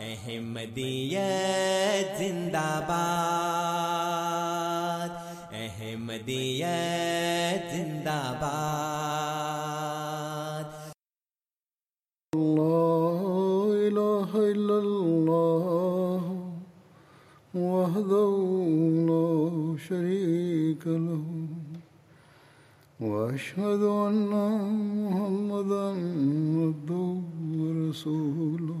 احمدیت زندہ باد، احمدیت زندہ باد۔ لا إله إلا الله وحده لا شريك له، وأشهد أن محمدا عبده ورسوله.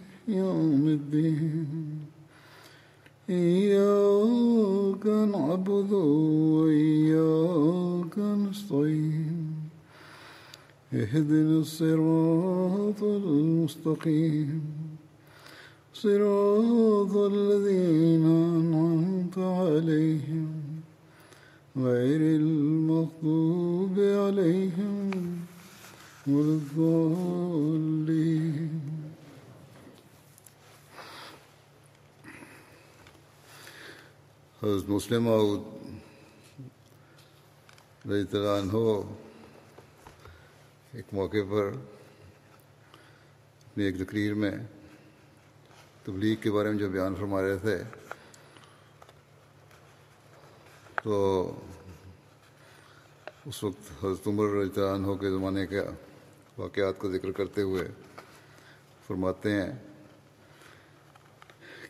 يوم الدين. إياك نعبد وإياك نستعين. اهدنا الصراط المستقيم. صراط الذين أنعمت عليهم. غير المغضوب عليهم ولا الضالين. حضرت مسلم رضی اللہ عنہ ایک موقع پر اپنی ایک تقریر میں تبلیغ کے بارے میں جو بیان فرما رہے تھے تو اس وقت حضرت عمر رضی اللہ عنہ کے زمانے کے واقعات کا ذکر کرتے ہوئے فرماتے ہیں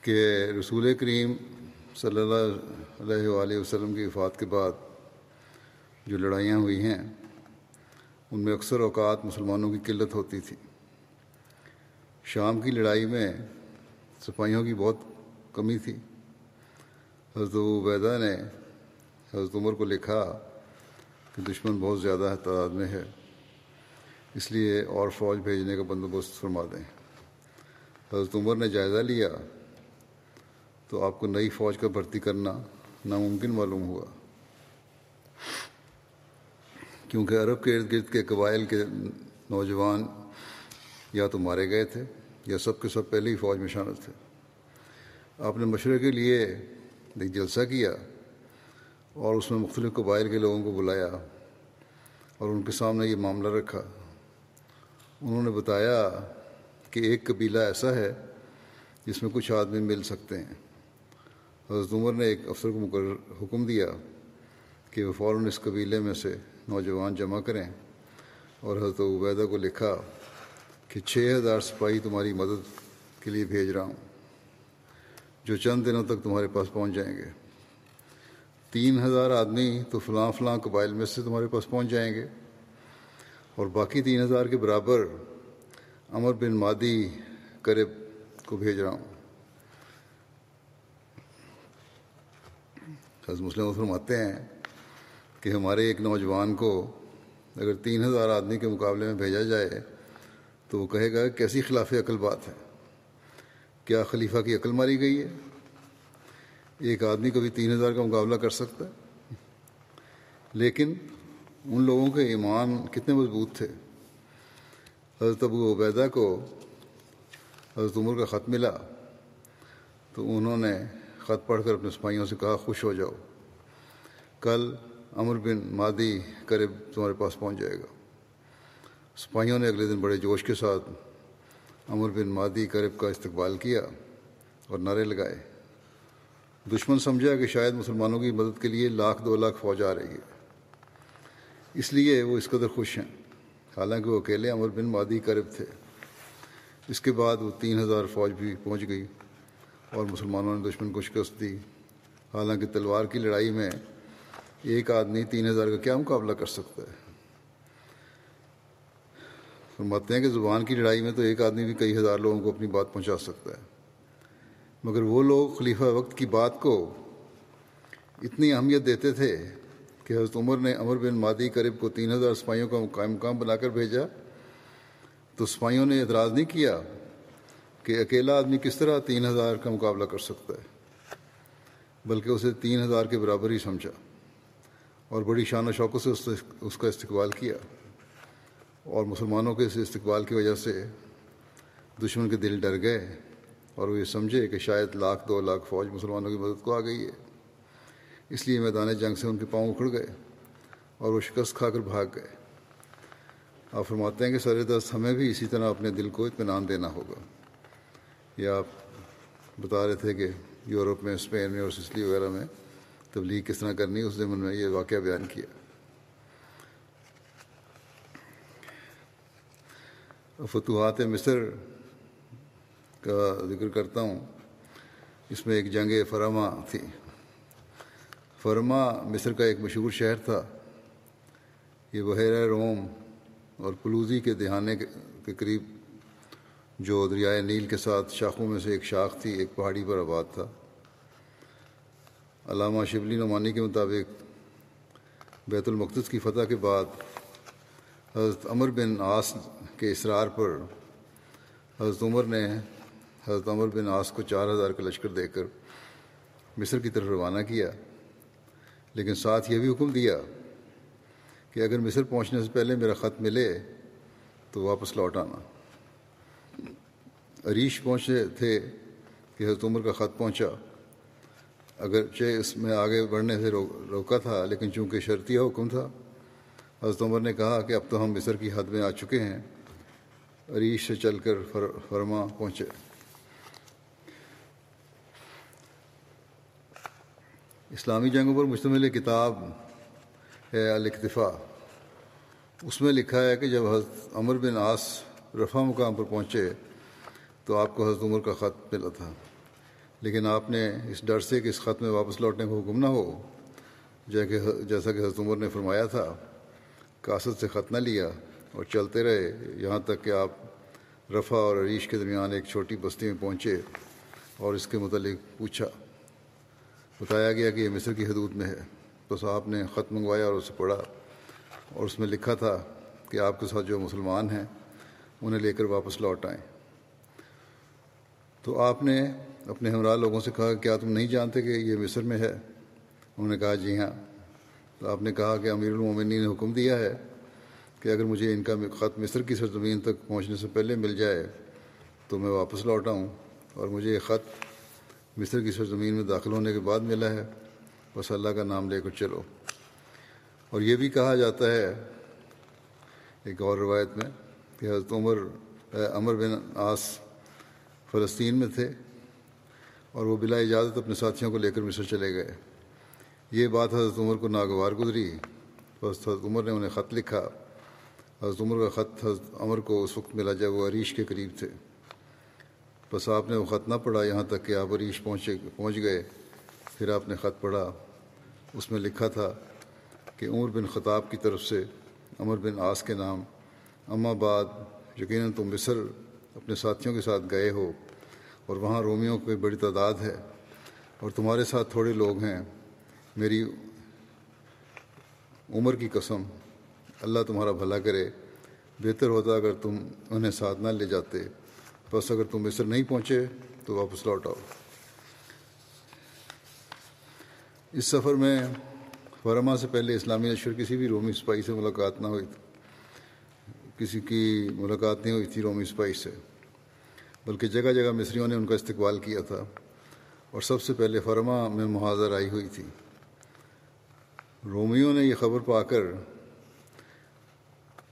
کہ رسول کریم صلی اللہ علیہ وآلہ وسلم کی وفات کے بعد جو لڑائیاں ہوئی ہیں، ان میں اکثر اوقات مسلمانوں کی قلت ہوتی تھی۔ شام کی لڑائی میں سپاہیوں کی بہت کمی تھی۔ حضرت عبیدہ نے حضرت عمر کو لکھا کہ دشمن بہت زیادہ تعداد میں ہے، اس لیے اور فوج بھیجنے کا بندوبست فرما دیں۔ حضرت عمر نے جائزہ لیا۔ تو آپ کو نئی فوج کا بھرتی کرنا ناممکن معلوم ہوا۔ کیونکہ عرب کے ارد گرد کے قبائل کے نوجوان یا تو مارے گئے تھے یا سب کے سب پہلے ہی فوج میں شامل تھے۔ آپ نے مشورے کے لیے ایک جلسہ کیا اور اس میں مختلف قبائل کے لوگوں کو بلایا اور ان کے سامنے یہ معاملہ رکھا۔ انہوں نے بتایا کہ ایک قبیلہ ایسا ہے جس میں کچھ آدمی مل سکتے ہیں۔ حضرت عمر نے ایک افسر کو مقرر حکم دیا کہ وہ فوراً اس قبیلے میں سے نوجوان جمع کریں اور حضرت عبیدہ کو لکھا کہ چھ ہزار سپاہی تمہاری مدد کے لیے بھیج رہا ہوں، جو چند دنوں تک تمہارے پاس پہنچ جائیں گے۔ تین ہزار آدمی تو فلاں فلاں قبائل میں سے تمہارے پاس پہنچ جائیں گے۔ اور باقی تین ہزار کے برابر امر بن مادی کرب کو بھیج رہا ہوں۔ حضرت مسلم فرماتے ہیں کہ ہمارے ایک نوجوان کو اگر تین ہزار آدمی کے مقابلے میں بھیجا جائے تو وہ کہے گا کیسی خلاف عقل بات ہے؟ کیا خلیفہ کی عقل ماری گئی ہے؟ ایک آدمی کبھی تین ہزار کا مقابلہ کر سکتا ہے؟ لیکن ان لوگوں کے ایمان کتنے مضبوط تھے؟ حضرت ابو عبیدہ کو حضرت عمر کا خط ملا تو انہوں نے خط پڑھ کر اپنے سپاہیوں سے کہا، خوش ہو جاؤ۔ کل امر بن مادی قریب تمہارے پاس پہنچ جائے گا۔ سپاہیوں نے اگلے دن بڑے جوش کے ساتھ امر بن مادی قریب کا استقبال کیا اور نعرے لگائے۔ دشمن سمجھا کہ شاید مسلمانوں کی مدد کے لیے لاکھ دو لاکھ فوج آ رہی ہے۔ اس لیے وہ اس قدر خوش ہیں۔ حالانکہ وہ اکیلے امر بن مادی قریب تھے۔ اس کے بعد وہ تین ہزار فوج بھی پہنچ گئی۔ اور مسلمانوں نے دشمن کو شکست دی۔ حالانکہ تلوار کی لڑائی میں ایک آدمی تین ہزار کا کیا مقابلہ کر سکتا ہے؟ فرماتے ہیں کہ زبان کی لڑائی میں تو ایک آدمی بھی کئی ہزار لوگوں کو اپنی بات پہنچا سکتا ہے۔ مگر وہ لوگ خلیفہ وقت کی بات کو اتنی اہمیت دیتے تھے کہ حضرت عمر نے عمر بن مادی قریب کو تین ہزار سپاہیوں کا قائم مقام بنا کر بھیجا۔ تو سپاہیوں نے اعتراض نہیں کیا کہ اکیلا آدمی کس طرح تین ہزار کا مقابلہ کر سکتا ہے؟ بلکہ اسے تین ہزار کے برابر ہی سمجھا اور بڑی شان و شوقوں سے اس کا استقبال کیا۔ اور مسلمانوں کے اس استقبال کی وجہ سے دشمن کے دل ڈر گئے اور وہ یہ سمجھے کہ شاید لاکھ، دو لاکھ فوج مسلمانوں کی مدد کو آ گئی ہے۔ اس لیے میدان جنگ سے ان کے پاؤں اکھڑ گئے اور وہ شکست کھا کر بھاگ گئے۔ آپ فرماتے ہیں کہ سر دست ہمیں بھی اسی طرح اپنے دل کو اطمینان دینا ہوگا۔ یا آپ بتا رہے تھے کہ یورپ میں، اسپین میں اور سسلی وغیرہ میں تبلیغ کس طرح کرنی اس زمن میں یہ واقعہ بیان کیا۔ فتوحات مصر کا ذکر کرتا ہوں۔ اس میں ایک جنگ فرما تھی۔ فرما مصر کا ایک مشہور شہر تھا۔ یہ بحیرہ روم اور پلوزی کے دہانے کے قریب جو دریائے نیل کے ساتھ شاخوں میں سے ایک شاخ تھی، ایک پہاڑی پر آباد تھا۔ علامہ شبلی نعمانی کے مطابق بیت المقدس کی فتح کے بعد حضرت عمر بن آس کے اصرار پر حضرت عمر نے حضرت عمر بن آس کو چار ہزار کا لشکر دے کر مصر کی طرف روانہ کیا۔ لیکن ساتھ یہ بھی حکم دیا کہ اگر مصر پہنچنے سے پہلے میرا خط ملے تو واپس لوٹ آنا۔ عریش پہنچے تھے کہ حضرت عمر کا خط پہنچا۔ اگرچہ اس میں آگے بڑھنے سے روکا تھا، لیکن چونکہ شرطیہ حکم تھا، حضرت عمر نے کہا کہ اب تو ہم مصر کی حد میں آ چکے ہیں۔ عریش سے چل کر فرما پہنچے۔ اسلامی جنگوں پر مشتمل کتاب ہے الاکتفا اس میں لکھا ہے کہ جب حضرت عمر بن آس رفع مقام پر پہنچے تو آپ کو حضرت عمر کا خط ملا تھا۔ لیکن آپ نے اس ڈر سے کہ اس خط میں واپس لوٹنے کا حکم نہ ہو جیسا کہ حضرت عمر نے فرمایا تھا، کاسد سے خط نہ لیا اور چلتے رہے۔ یہاں تک کہ آپ رفع اور عریش کے درمیان ایک چھوٹی بستی میں پہنچے اور اس کے متعلق پوچھا۔ بتایا گیا کہ یہ مصر کی حدود میں ہے۔ تو صاحب نے خط منگوایا اور اسے پڑھا اور اس میں لکھا تھا کہ آپ کے ساتھ جو مسلمان ہیں، انہیں لے کر واپس لوٹ آئیں۔ تو آپ نے اپنے ہمراہ لوگوں سے کہا کیا تم نہیں جانتے کہ یہ مصر میں ہے؟ انہوں نے کہا جی ہاں۔ تو آپ نے کہا کہ امیر المومنی نے حکم دیا ہے کہ اگر مجھے ان کا خط مصر کی سرزمین تک پہنچنے سے پہلے مل جائے تو میں واپس لوٹ آؤں اور مجھے یہ خط مصر کی سرزمین میں داخل ہونے کے بعد ملا ہے۔ بس اللہ کا نام لے کر چلو۔ اور یہ بھی کہا جاتا ہے ایک اور روایت میں کہ حضرت عمر عمر بن آس فلسطین میں تھے اور وہ بلا اجازت اپنے ساتھیوں کو لے کر مصر چلے گئے۔ یہ بات حضرت عمر کو ناگوار گزری۔ بس حضرت عمر نے انہیں خط لکھا۔ حضرت عمر کا خط حضرت عمر کو اس وقت ملا جب وہ عریش کے قریب تھے۔ بس آپ نے وہ خط نہ پڑھا یہاں تک کہ آپ عریش پہنچے پہنچ گئے۔ پھر آپ نے خط پڑھا۔ اس میں لکھا تھا کہ عمر بن خطاب کی طرف سے عمر بن آس کے نام۔ اما بعد یقیناً تم مصر اپنے ساتھیوں کے ساتھ گئے ہو اور وہاں رومیوں کی بڑی تعداد ہے اور تمہارے ساتھ تھوڑے لوگ ہیں، میری عمر کی قسم، اللہ تمہارا بھلا کرے۔ بہتر ہوتا اگر تم انہیں ساتھ نہ لے جاتے۔ بس اگر تم مصر نہیں پہنچے تو واپس لوٹ آؤ۔ اس سفر میں ورما سے پہلے اسلامی نشر کسی بھی رومی سپاہی سے ملاقات نہ ہوئی۔ تھی کسی کی ملاقات نہیں ہوئی تھی، رومی سپاہی سے۔ بلکہ جگہ جگہ مصریوں نے ان کا استقبال کیا تھا۔ اور سب سے پہلے فرما میں محاذر آئی ہوئی تھی۔ رومیوں نے یہ خبر پا کر،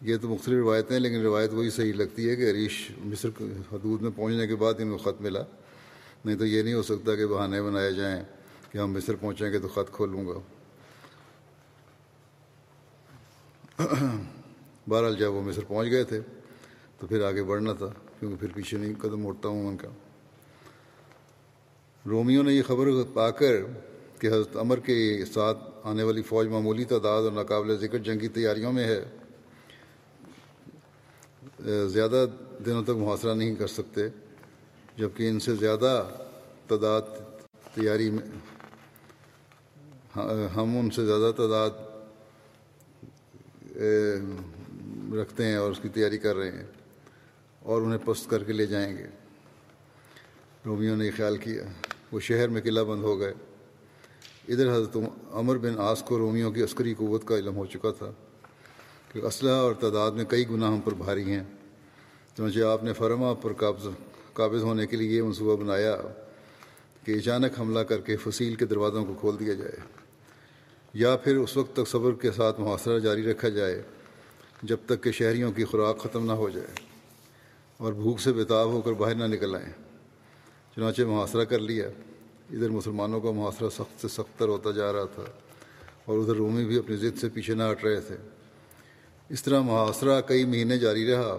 یہ تو مختلف روایتیں ہیں، لیکن روایت وہی صحیح لگتی ہے کہ عریش مصر حدود میں پہنچنے کے بعد ان کو خط ملا۔ نہیں تو یہ نہیں ہو سکتا کہ بہانے بنائے جائیں کہ ہم مصر پہنچیں گے تو خط کھولوں گا۔ بہرحال جب وہ مصر پہنچ گئے تھے، تو پھر آگے بڑھنا تھا، کیونکہ پھر پیچھے نہیں، قدم اٹھتا ہوں ان کا۔ رومیوں نے یہ خبر پا کر کہ حضرت عمر کے ساتھ آنے والی فوج معمولی تعداد اور ناقابل ذکر جنگی تیاریوں میں ہے۔ زیادہ دنوں تک محاصرہ نہیں کر سکتے، جبکہ ان سے زیادہ تعداد تیاری میں ہاں، ہم ان سے زیادہ تعداد رکھتے ہیں اور اس کی تیاری کر رہے ہیں اور انہیں پست کر کے لے جائیں گے۔ رومیوں نے یہ خیال کیا، وہ شہر میں قلعہ بند ہو گئے۔ ادھر حضرت عمر بن آس کو رومیوں کی عسکری قوت کا علم ہو چکا تھا کہ اسلحہ اور تعداد میں کئی گناہ ہم پر بھاری ہیں۔ چنانچہ آپ نے فرما پر قابض قابض ہونے کے لیے یہ منصوبہ بنایا کہ اچانک حملہ کر کے فصیل کے دروازوں کو کھول دیا جائے۔ یا پھر اس وقت تک صبر کے ساتھ محاصرہ جاری رکھا جائے۔ جب تک کہ شہریوں کی خوراک ختم نہ ہو جائے اور بھوک سے بےتاب ہو کر باہر نہ نکل آئیں۔ چنانچہ محاصرہ کر لیا۔ ادھر مسلمانوں کا محاصرہ سخت سے سختر ہوتا جا رہا تھا اور ادھر رومی بھی اپنی ضد سے پیچھے نہ ہٹ رہے تھے۔ اس طرح محاصرہ کئی مہینے جاری رہا۔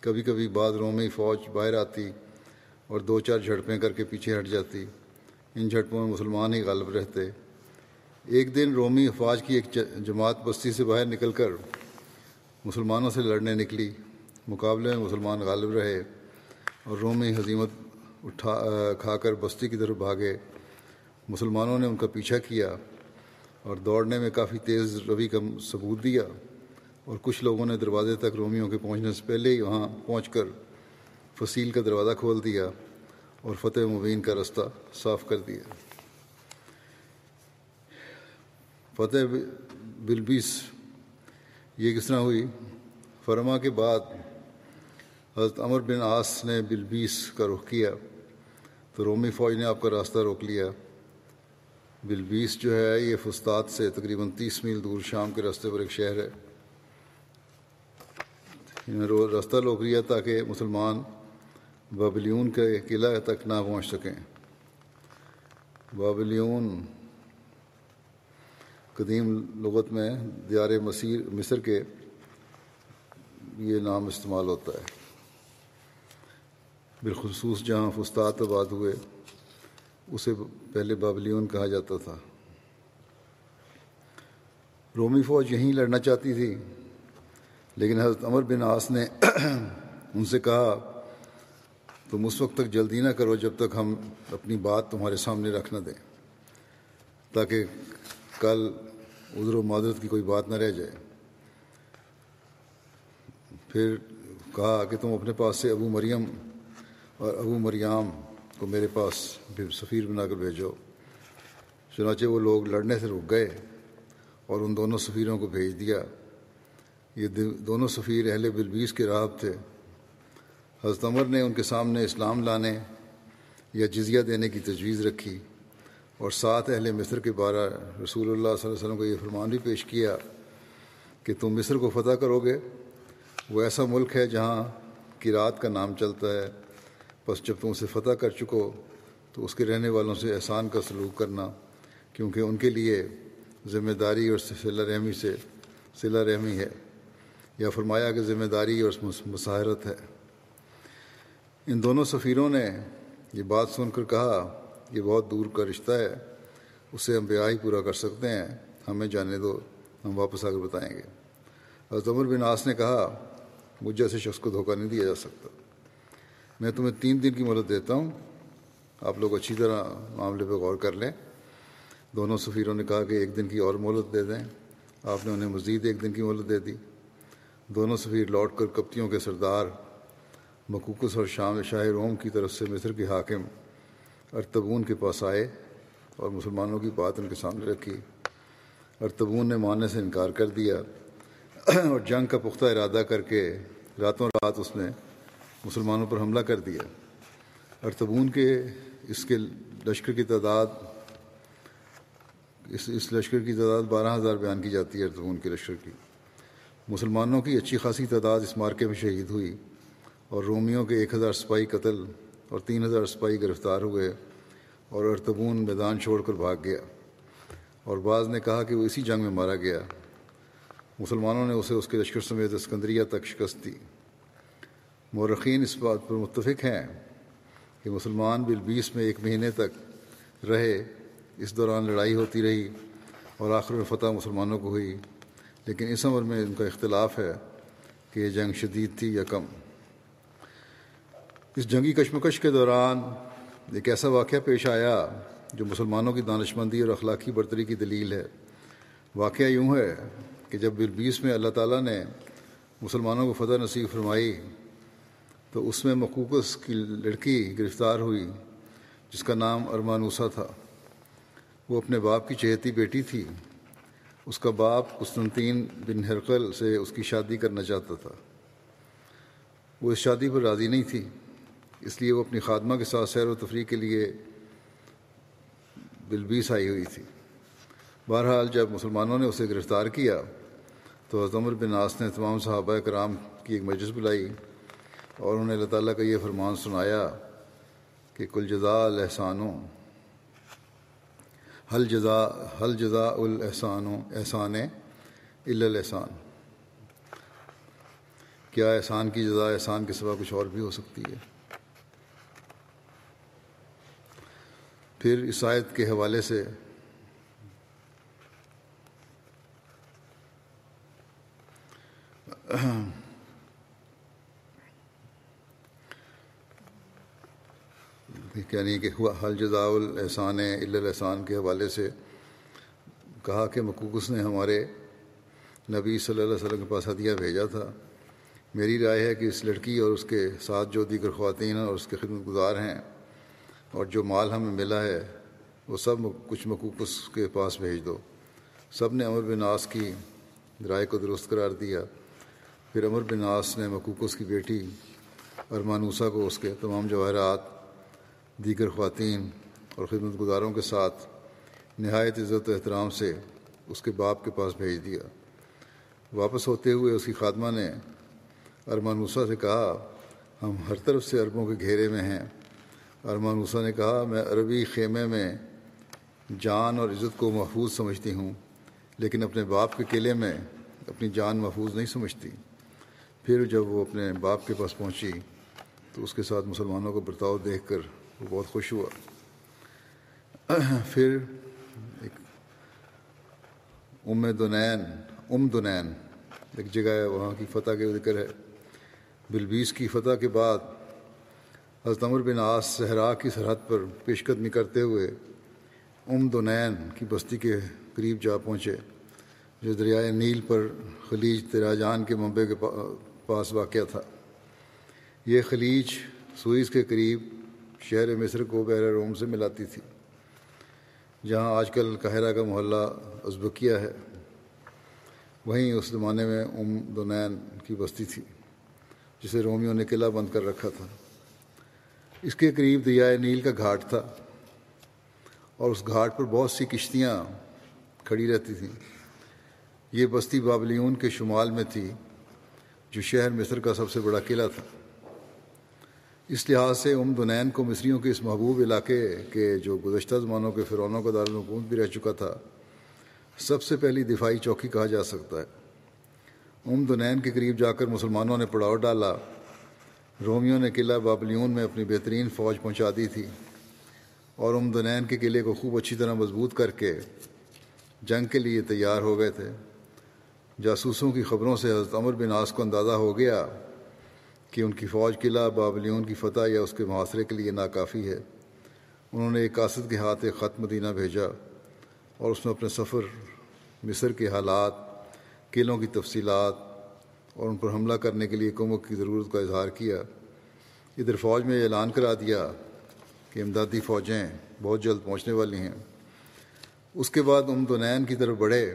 کبھی کبھی بعد رومی فوج باہر آتی اور دو چار جھڑپیں کر کے پیچھے ہٹ جاتی۔ ان جھڑپوں میں مسلمان ہی غالب رہتے۔ ایک دن رومی افواج کی ایک جماعت بستی سے باہر نکل کر مسلمانوں سے لڑنے نکلی۔ مقابلے میں مسلمان غالب رہے اور رومی حضیمت اٹھا کھا کر بستی کی طرف بھاگے۔ مسلمانوں نے ان کا پیچھا کیا اور دوڑنے میں کافی تیز روی کا ثبوت دیا اور کچھ لوگوں نے دروازے تک رومیوں کے پہنچنے سے پہلے ہی وہاں پہنچ کر فصیل کا دروازہ کھول دیا اور فتح مبین کا رستہ صاف کر دیا۔ فتح بلبیس یہ کس طرح ہوئی؟ فرما کے بعد حضرت عمر بن آس نے بلبیس کا رخ کیا، تو رومی فوج نے آپ کا راستہ روک لیا۔ بلبیس جو ہے، یہ فستاد سے تقریباً تیس میل دور شام کے راستے پر ایک شہر ہے۔ انہوں نے راستہ روک لیا تاکہ مسلمان بابلیون کے قلعہ تک نہ پہنچ سکیں۔ بابلیون قدیم لغت میں دیار مسیر مصر کے یہ نام استعمال ہوتا ہے۔ بالخصوص جہاں فستاد آباد ہوئے، اسے پہلے بابلیون کہا جاتا تھا۔ رومی فوج یہیں لڑنا چاہتی تھی، لیکن حضرت عمر بن آس نے ان سے کہا، تم اس وقت تک جلدی نہ کرو جب تک ہم اپنی بات تمہارے سامنے رکھ نہ دیں، تاکہ کل ادھر و معذرت کی کوئی بات نہ رہ جائے۔ پھر کہا کہ تم اپنے پاس سے ابو مریم اور ابو مریام کو میرے پاس سفیر بنا کر بھیجو۔ چنانچہ وہ لوگ لڑنے سے رک گئے اور ان دونوں سفیروں کو بھیج دیا۔ یہ دونوں سفیر اہل بلبیس کے راہب تھے۔ حضرت عمر نے ان کے سامنے اسلام لانے یا جزیہ دینے کی تجویز رکھی۔ اور ساتھ اہل مصر کے بارہ رسول اللہ صلی اللہ علیہ وسلم کو یہ فرمان بھی پیش کیا کہ تم مصر کو فتح کرو گے۔ وہ ایسا ملک ہے جہاں کی رات کا نام چلتا ہے۔ بس جب تم اسے فتح کر چکو تو اس کے رہنے والوں سے احسان کا سلوک کرنا، کیونکہ ان کے لیے ذمہ داری اور صلہ رحمی سے صلہ رحمی ہے۔ یا فرمایا کہ ذمہ داری اور مساحرت ہے۔ ان دونوں سفیروں نے یہ بات سن کر کہا یہ بہت دور کا رشتہ ہے، اسے ہم بیاہ ہی پورا کر سکتے ہیں۔ ہمیں جانے دو، ہم واپس آ کر بتائیں گے۔ حضرت عمر بن آس نے کہا، مجھ جیسے شخص کو دھوکہ نہیں دیا جا سکتا۔ میں تمہیں تین دن کی مہلت دیتا ہوں۔ آپ لوگ اچھی طرح معاملے پہ غور کر لیں۔ دونوں سفیروں نے کہا کہ ایک دن کی اور مہلت دے دیں۔ آپ نے انہیں مزید ایک دن کی مہلت دے دی۔ دونوں سفیر لوٹ کر کپتیوں کے سردار مکوکس اور شام شاہ روم کی طرف سے مصر کے حاکم ارتبون کے پاس آئے اور مسلمانوں کی بات ان کے سامنے رکھی۔ ارتبون نے ماننے سے انکار کر دیا اور جنگ کا پختہ ارادہ کر کے راتوں رات اس نے مسلمانوں پر حملہ کر دیا۔ ارتبون کے اس کے لشکر کی تعداد، اس اس لشکر کی تعداد بارہ ہزار بیان کی جاتی ہے ارتبون کے لشکر کی۔ مسلمانوں کی اچھی خاصی تعداد اس مارکے میں شہید ہوئی اور رومیوں کے ایک ہزار سپاہی قتل اور تین ہزار سپاہی گرفتار ہوئے اور ارتبون میدان چھوڑ کر بھاگ گیا اور بعض نے کہا کہ وہ اسی جنگ میں مارا گیا۔ مسلمانوں نے اسے اس کے لشکر سمیت اسکندریہ تک شکست دی۔ مورخین اس بات پر متفق ہیں کہ مسلمان بالبیس میں ایک مہینے تک رہے، اس دوران لڑائی ہوتی رہی اور آخر میں فتح مسلمانوں کو ہوئی، لیکن اس عمر میں ان کا اختلاف ہے کہ یہ جنگ شدید تھی یا کم۔ اس جنگی کشمکش کے دوران ایک ایسا واقعہ پیش آیا جو مسلمانوں کی دانش مندی اور اخلاقی برتری کی دلیل ہے۔ واقعہ یوں ہے کہ جب بلبیس میں اللہ تعالیٰ نے مسلمانوں کو فتح نصیب فرمائی، تو اس میں مقوقس کی لڑکی گرفتار ہوئی جس کا نام ارمانوسا تھا۔ وہ اپنے باپ کی چہتی بیٹی تھی۔ اس کا باپ قسطنطین بن ہرقل سے اس کی شادی کرنا چاہتا تھا۔ وہ اس شادی پر راضی نہیں تھی۔ اس لیے وہ اپنی خادمہ کے ساتھ سیر و تفریح کے لیے بلبیس آئی ہوئی تھی۔ بہرحال جب مسلمانوں نے اسے گرفتار کیا تو عمر بن ناس نے تمام صحابہ کرام کی ایک مجلس بلائی اور انہیں اللہ تعالیٰ کا یہ فرمان سنایا کہ کل جزا الحسانوں حل جزا حل جزا الحسان و احسان الحسان کیا احسان کی جزا احسان کے سوا کچھ اور بھی ہو سکتی ہے؟ پھر اس آیت کے حوالے سے یعنی کہ حل جزا الحسان الحسان کے حوالے سے کہا کہ مقوقس نے ہمارے نبی صلی اللہ علیہ وسلم کے پاس ہدیہ بھیجا تھا۔ میری رائے ہے کہ اس لڑکی اور اس کے ساتھ جو دیگر خواتین اور اس کے خدمت گزار ہیں اور جو مال ہمیں ملا ہے، وہ سب کچھ مقوقس کے پاس بھیج دو۔ سب نے امر بن آس کی رائے کو درست قرار دیا۔ پھر امر بن آس نے مقوقس کی بیٹی ارمانوسا کو، اس کے تمام جواہرات، دیگر خواتین اور خدمت گزاروں کے ساتھ نہایت عزت و احترام سے اس کے باپ کے پاس بھیج دیا۔ واپس ہوتے ہوئے اس کی خادمہ نے ارمانوسا سے کہا، ہم ہر طرف سے عربوں کے گھیرے میں ہیں۔ ارمان ارمانوسا نے کہا، میں عربی خیمے میں جان اور عزت کو محفوظ سمجھتی ہوں، لیکن اپنے باپ کے قلعے میں اپنی جان محفوظ نہیں سمجھتی۔ پھر جب وہ اپنے باپ کے پاس پہنچی، تو اس کے ساتھ مسلمانوں کو برتاؤ دیکھ کر وہ بہت خوش ہوا۔ پھر ایک ام دنین ام دنین، ایک جگہ ہے، وہاں کی فتح کے ذکر ہے۔ بلبیس کی فتح کے بعد حضرت عمر بن آس صحرا کی سرحد پر پیش قدمی کرتے ہوئے ام دنین کی بستی کے قریب جا پہنچے، جو دریائے نیل پر خلیج تراجان کے منبع کے پاس واقع تھا۔ یہ خلیج سوئس کے قریب شہر مصر کو بحر روم سے ملاتی تھی، جہاں آج کل قاہرہ کا محلہ ازبکیہ ہے۔ وہیں اس زمانے میں ام دنین کی بستی تھی، جسے رومیوں نے قلعہ بند کر رکھا تھا۔ اس کے قریب دریائے نیل کا گھاٹ تھا اور اس گھاٹ پر بہت سی کشتیاں کھڑی رہتی تھیں۔ یہ بستی بابلیون کے شمال میں تھی، جو شہر مصر کا سب سے بڑا قلعہ تھا۔ اس لحاظ سے ام دنین کو مصریوں کے اس محبوب علاقے کے جو گزشتہ زمانوں کے فرونوں کا دارالحکومت بھی رہ چکا تھا، سب سے پہلی دفاعی چوکی کہا جا سکتا ہے۔ ام دنین کے قریب جا کر مسلمانوں نے پڑاؤ ڈالا۔ رومیوں نے قلعہ بابلیون میں اپنی بہترین فوج پہنچا دی تھی اور ام دنین کے قلعے کو خوب اچھی طرح مضبوط کر کے جنگ کے لیے تیار ہو گئے تھے۔ جاسوسوں کی خبروں سے حضرت عمر بن آس کو اندازہ ہو گیا کہ ان کی فوج قلعہ بابلیون کی فتح یا اس کے محاصرے کے لیے ناکافی ہے۔ انہوں نے ایک قاصد کے ہاتھ ایک خط مدینہ بھیجا اور اس میں اپنے سفر مصر کے حالات، قلعوں کی تفصیلات اور ان پر حملہ کرنے کے لیے کمک کی ضرورت کا اظہار کیا۔ ادھر فوج میں اعلان کرا دیا کہ امدادی فوجیں بہت جلد پہنچنے والی ہیں۔ اس کے بعد ام دنین کی طرف بڑھے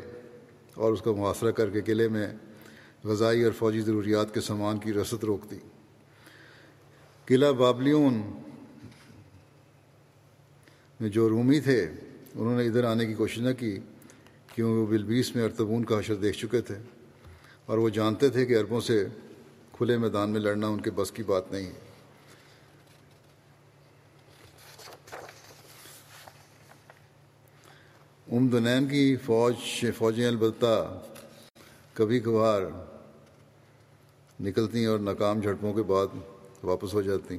اور اس کا محاصرہ کر کے قلعے میں غذائی اور فوجی ضروریات کے سامان کی رسد روک دی۔ قلعہ بابلیون میں جو رومی تھے، انہوں نے ادھر آنے کی کوشش نہ کی کیوں وہ بلبیس میں ارتبون کا حشر دیکھ چکے تھے۔ اور وہ جانتے تھے کہ عربوں سے کھلے میدان میں لڑنا ان کے بس کی بات نہیں ام دنین کی فوج فوجیں البتہ کبھی کبھار نکلتی اور ناکام جھڑپوں کے بعد واپس ہو جاتی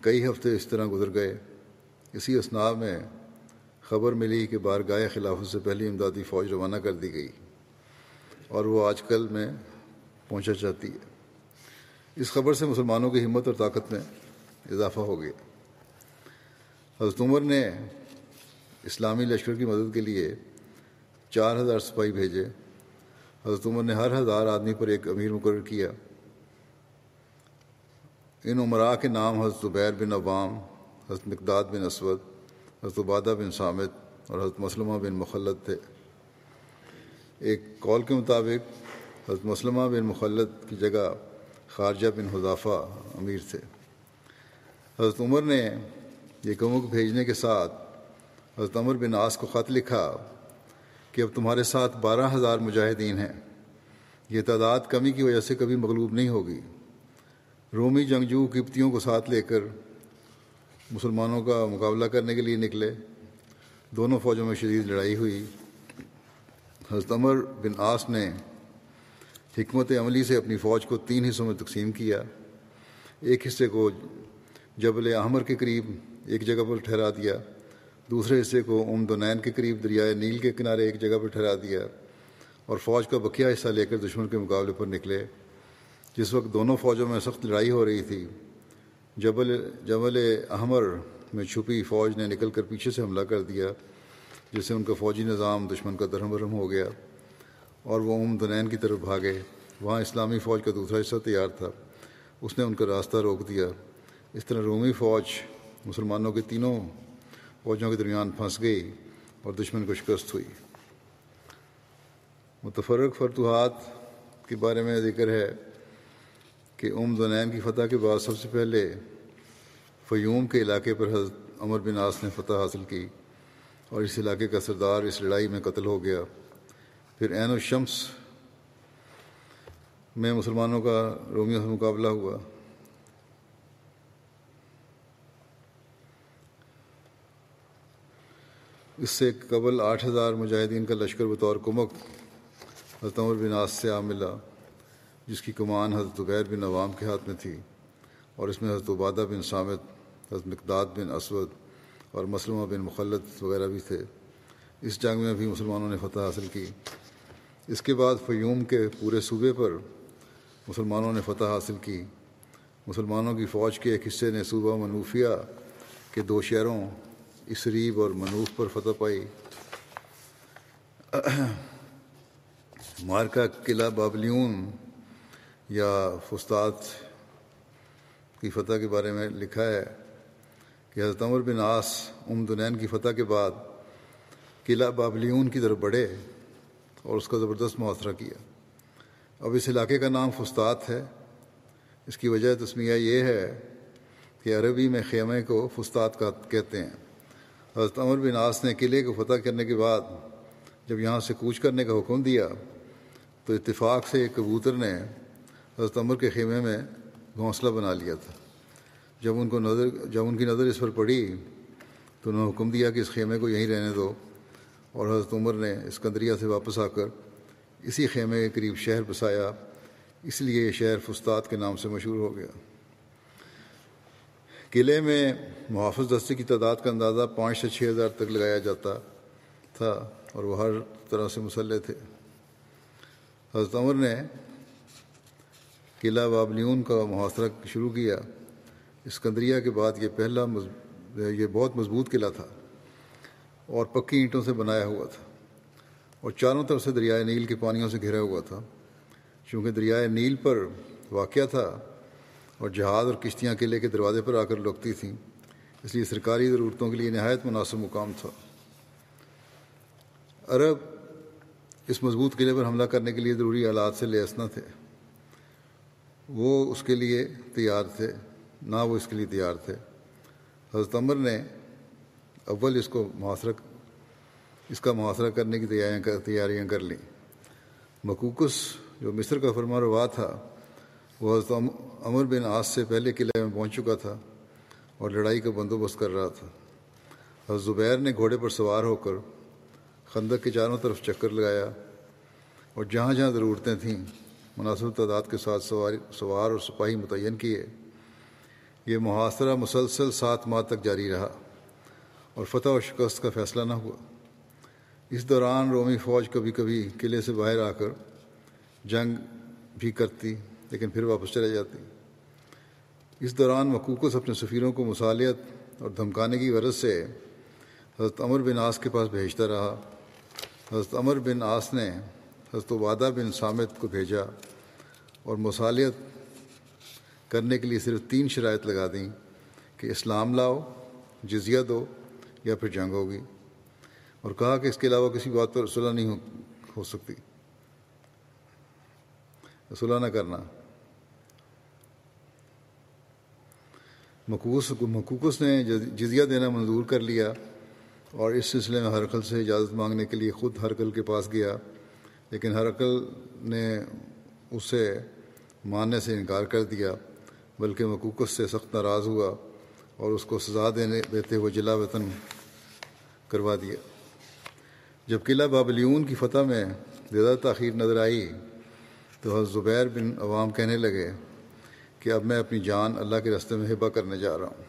کئی ہفتے اس طرح گزر گئے۔ اسی اسناب میں خبر ملی کہ بارگاہ خلافت سے پہلی امدادی فوج روانہ کر دی گئی۔ اور وہ آج کل میں پہنچا چاہتی ہے۔ اس خبر سے مسلمانوں کی ہمت اور طاقت میں اضافہ ہو گیا۔ حضرت عمر نے اسلامی لشکر کی مدد کے لیے چار ہزار سپاہی بھیجے۔ حضرت عمر نے ہر ہزار آدمی پر ایک امیر مقرر کیا۔ ان عمراء کے نام حضرت زبیر بن عوام، حضرت مقداد بن اسود، حضرت عبادہ بن سامد اور حضرت مسلمہ بن مخلد تھے۔ ایک کال کے مطابق حضرت مسلمہ بن مخلد کی جگہ خارجہ بن حضافہ امیر تھے۔ حضرت عمر نے یہ کمک بھیجنے کے ساتھ حضرت عمر بن آس کو خط لکھا کہ اب تمہارے ساتھ بارہ ہزار مجاہدین ہیں۔ یہ تعداد کمی کی وجہ سے کبھی مغلوب نہیں ہوگی۔ رومی جنگجو کپتیوں کو ساتھ لے کر مسلمانوں کا مقابلہ کرنے کے لیے نکلے۔ دونوں فوجوں میں شدید لڑائی ہوئی۔ حضرت عمر بن آس نے حکمت عملی سے اپنی فوج کو تین حصوں میں تقسیم کیا۔ ایک حصے کو جبل احمر کے قریب ایک جگہ پر ٹھہرا دیا، دوسرے حصے کو ام دونین کے قریب دریائے نیل کے کنارے ایک جگہ پر ٹھہرا دیا اور فوج کا بقیہ حصہ لے کر دشمن کے مقابلے پر نکلے۔ جس وقت دونوں فوجوں میں سخت لڑائی ہو رہی تھی، جبل جبل احمر میں چھپی فوج نے نکل کر پیچھے سے حملہ کر دیا۔ جس سے ان کا فوجی نظام دشمن کا درہم برہم ہو گیا اور وہ ام دنین کی طرف بھاگے۔ وہاں اسلامی فوج کا دوسرا حصہ تیار تھا۔ اس نے ان کا راستہ روک دیا۔ اس طرح رومی فوج مسلمانوں کے تینوں فوجوں کے درمیان پھنس گئی اور دشمن کو شکست ہوئی۔ متفرق فتوحات کے بارے میں ذکر ہے کہ ام دنین کی فتح کے بعد سب سے پہلے فیوم کے علاقے پر حضرت عمر بن آس نے فتح حاصل کی۔ اور اس علاقے کا سردار اس لڑائی میں قتل ہو گیا۔ پھر عین الشمس میں مسلمانوں کا رومیوں سے مقابلہ ہوا۔ اس سے قبل آٹھ ہزار مجاہدین کا لشکر بطور کمک حضرت عمر بن آس سے آ ملا، جس کی کمان حضرت غیر بن عوام کے ہاتھ میں تھی اور اس میں حضرت عبادہ بن سامد حضرت مقداد بن اسود اور مسلمہ بن مخلط وغیرہ بھی تھے۔ اس جنگ میں بھی مسلمانوں نے فتح حاصل کی۔ اس کے بعد فیوم کے پورے صوبے پر مسلمانوں نے فتح حاصل کی۔ مسلمانوں کی فوج کے ایک حصے نے صوبہ منوفیہ کے دو شہروں اسریب اور منوف پر فتح پائی۔ مارکا قلعہ بابلیون یا فستاد کی فتح کے بارے میں لکھا ہے۔ کہ حضرت عمر بن آس ام دنین کی فتح کے بعد قلعہ بابلیون کی طرف بڑھے اور اس کا زبردست محاصرہ کیا۔ اب اس علاقے کا نام فستاد ہے۔ اس کی وجہ تسمیہ یہ ہے کہ عربی میں خیمے کو فستاد کا کہتے ہیں۔ حضرت عمر بن آس نے قلعے کو فتح کرنے کے بعد جب یہاں سے کوچ کرنے کا حکم دیا تو اتفاق سے ایک کبوتر نے حضرت عمر کے خیمے میں گھونسلہ بنا لیا تھا۔ جب ان کو نظر جب ان کی نظر اس پر پڑی تو انہوں نے حکم دیا کہ اس خیمے کو یہیں رہنے دو اور حضرت عمر نے اسکندریہ سے واپس آ کر اسی خیمے کے قریب شہر بسایا۔ اس لیے یہ شہر فستاد کے نام سے مشہور ہو گیا۔ قلعے میں محافظ دستے کی تعداد کا اندازہ پانچ سے چھ ہزار تک لگایا جاتا تھا اور وہ ہر طرح سے مسلح تھے۔ حضرت عمر نے قلعہ بابلیون کا محاصرہ شروع کیا۔ اسکندریہ کے بعد یہ پہلا یہ بہت مضبوط قلعہ تھا اور پکی اینٹوں سے بنایا ہوا تھا اور چاروں طرف سے دریائے نیل کے پانیوں سے گھرا ہوا تھا چونکہ دریائے نیل پر واقع تھا اور جہاز اور کشتیاں قلعے کے دروازے پر آ کر لگتی تھیں، اس لیے سرکاری ضرورتوں کے لیے نہایت مناسب مقام تھا۔ عرب اس مضبوط قلعے پر حملہ کرنے کے لیے ضروری آلات سے لیس نہ تھے۔ وہ اس کے لیے تیار تھے۔ نہ وہ اس کے لیے تیار تھے۔ حضرت عمر نے اول اس کو محاصرہ اس کا محاصرہ کرنے کی تیاریاں تیاریاں کر لیں۔ مکوکس جو مصر کا فرما روا تھا، وہ حضرت عمر بن آس سے پہلے قلعے میں پہنچ چکا تھا اور لڑائی کا بندوبست کر رہا تھا۔ حضرت زبیر نے گھوڑے پر سوار ہو کر خندق کے چاروں طرف چکر لگایا اور جہاں جہاں ضرورتیں تھیں، مناسب تعداد کے ساتھ سواری سوار اور سپاہی متعین کیے۔ یہ محاصرہ مسلسل سات ماہ تک جاری رہا اور فتح و شکست کا فیصلہ نہ ہوا۔ اس دوران رومی فوج کبھی کبھی قلعے سے باہر آ کر جنگ بھی کرتی، لیکن پھر واپس چلے جاتی۔ اس دوران مکوکس اپنے سفیروں کو مصالحت اور دھمکانے کی غرض سے حضرت عمر بن آس کے پاس بھیجتا رہا۔ حضرت عمر بن آس نے حضرت وادہ بن سامت کو بھیجا اور مصالحت کرنے کے لیے صرف تین شرائط لگا دیں کہ اسلام لاؤ، جزیہ دو یا پھر جنگ ہوگی۔ اور کہا کہ اس کے علاوہ کسی بات پر صلح نہیں ہو سکتی۔ صلح نہ کرنا۔ مکوس مکوکس نے جزیہ دینا منظور کر لیا اور اس سلسلے میں ہرکل سے اجازت مانگنے کے لیے خود ہرکل کے پاس گیا، لیکن ہرکل نے اسے ماننے سے انکار کر دیا۔ بلکہ مکوکس سے سخت ناراض ہوا اور اس کو سزا دینے دیتے ہوئے جلا وطن کروا دیا۔ جب قلعہ بابلیون کی فتح میں زیادہ تاخیر نظر آئی تو حضرت زبیر بن عوام کہنے لگے کہ اب میں اپنی جان اللہ کے رستے میں ہبا کرنے جا رہا ہوں۔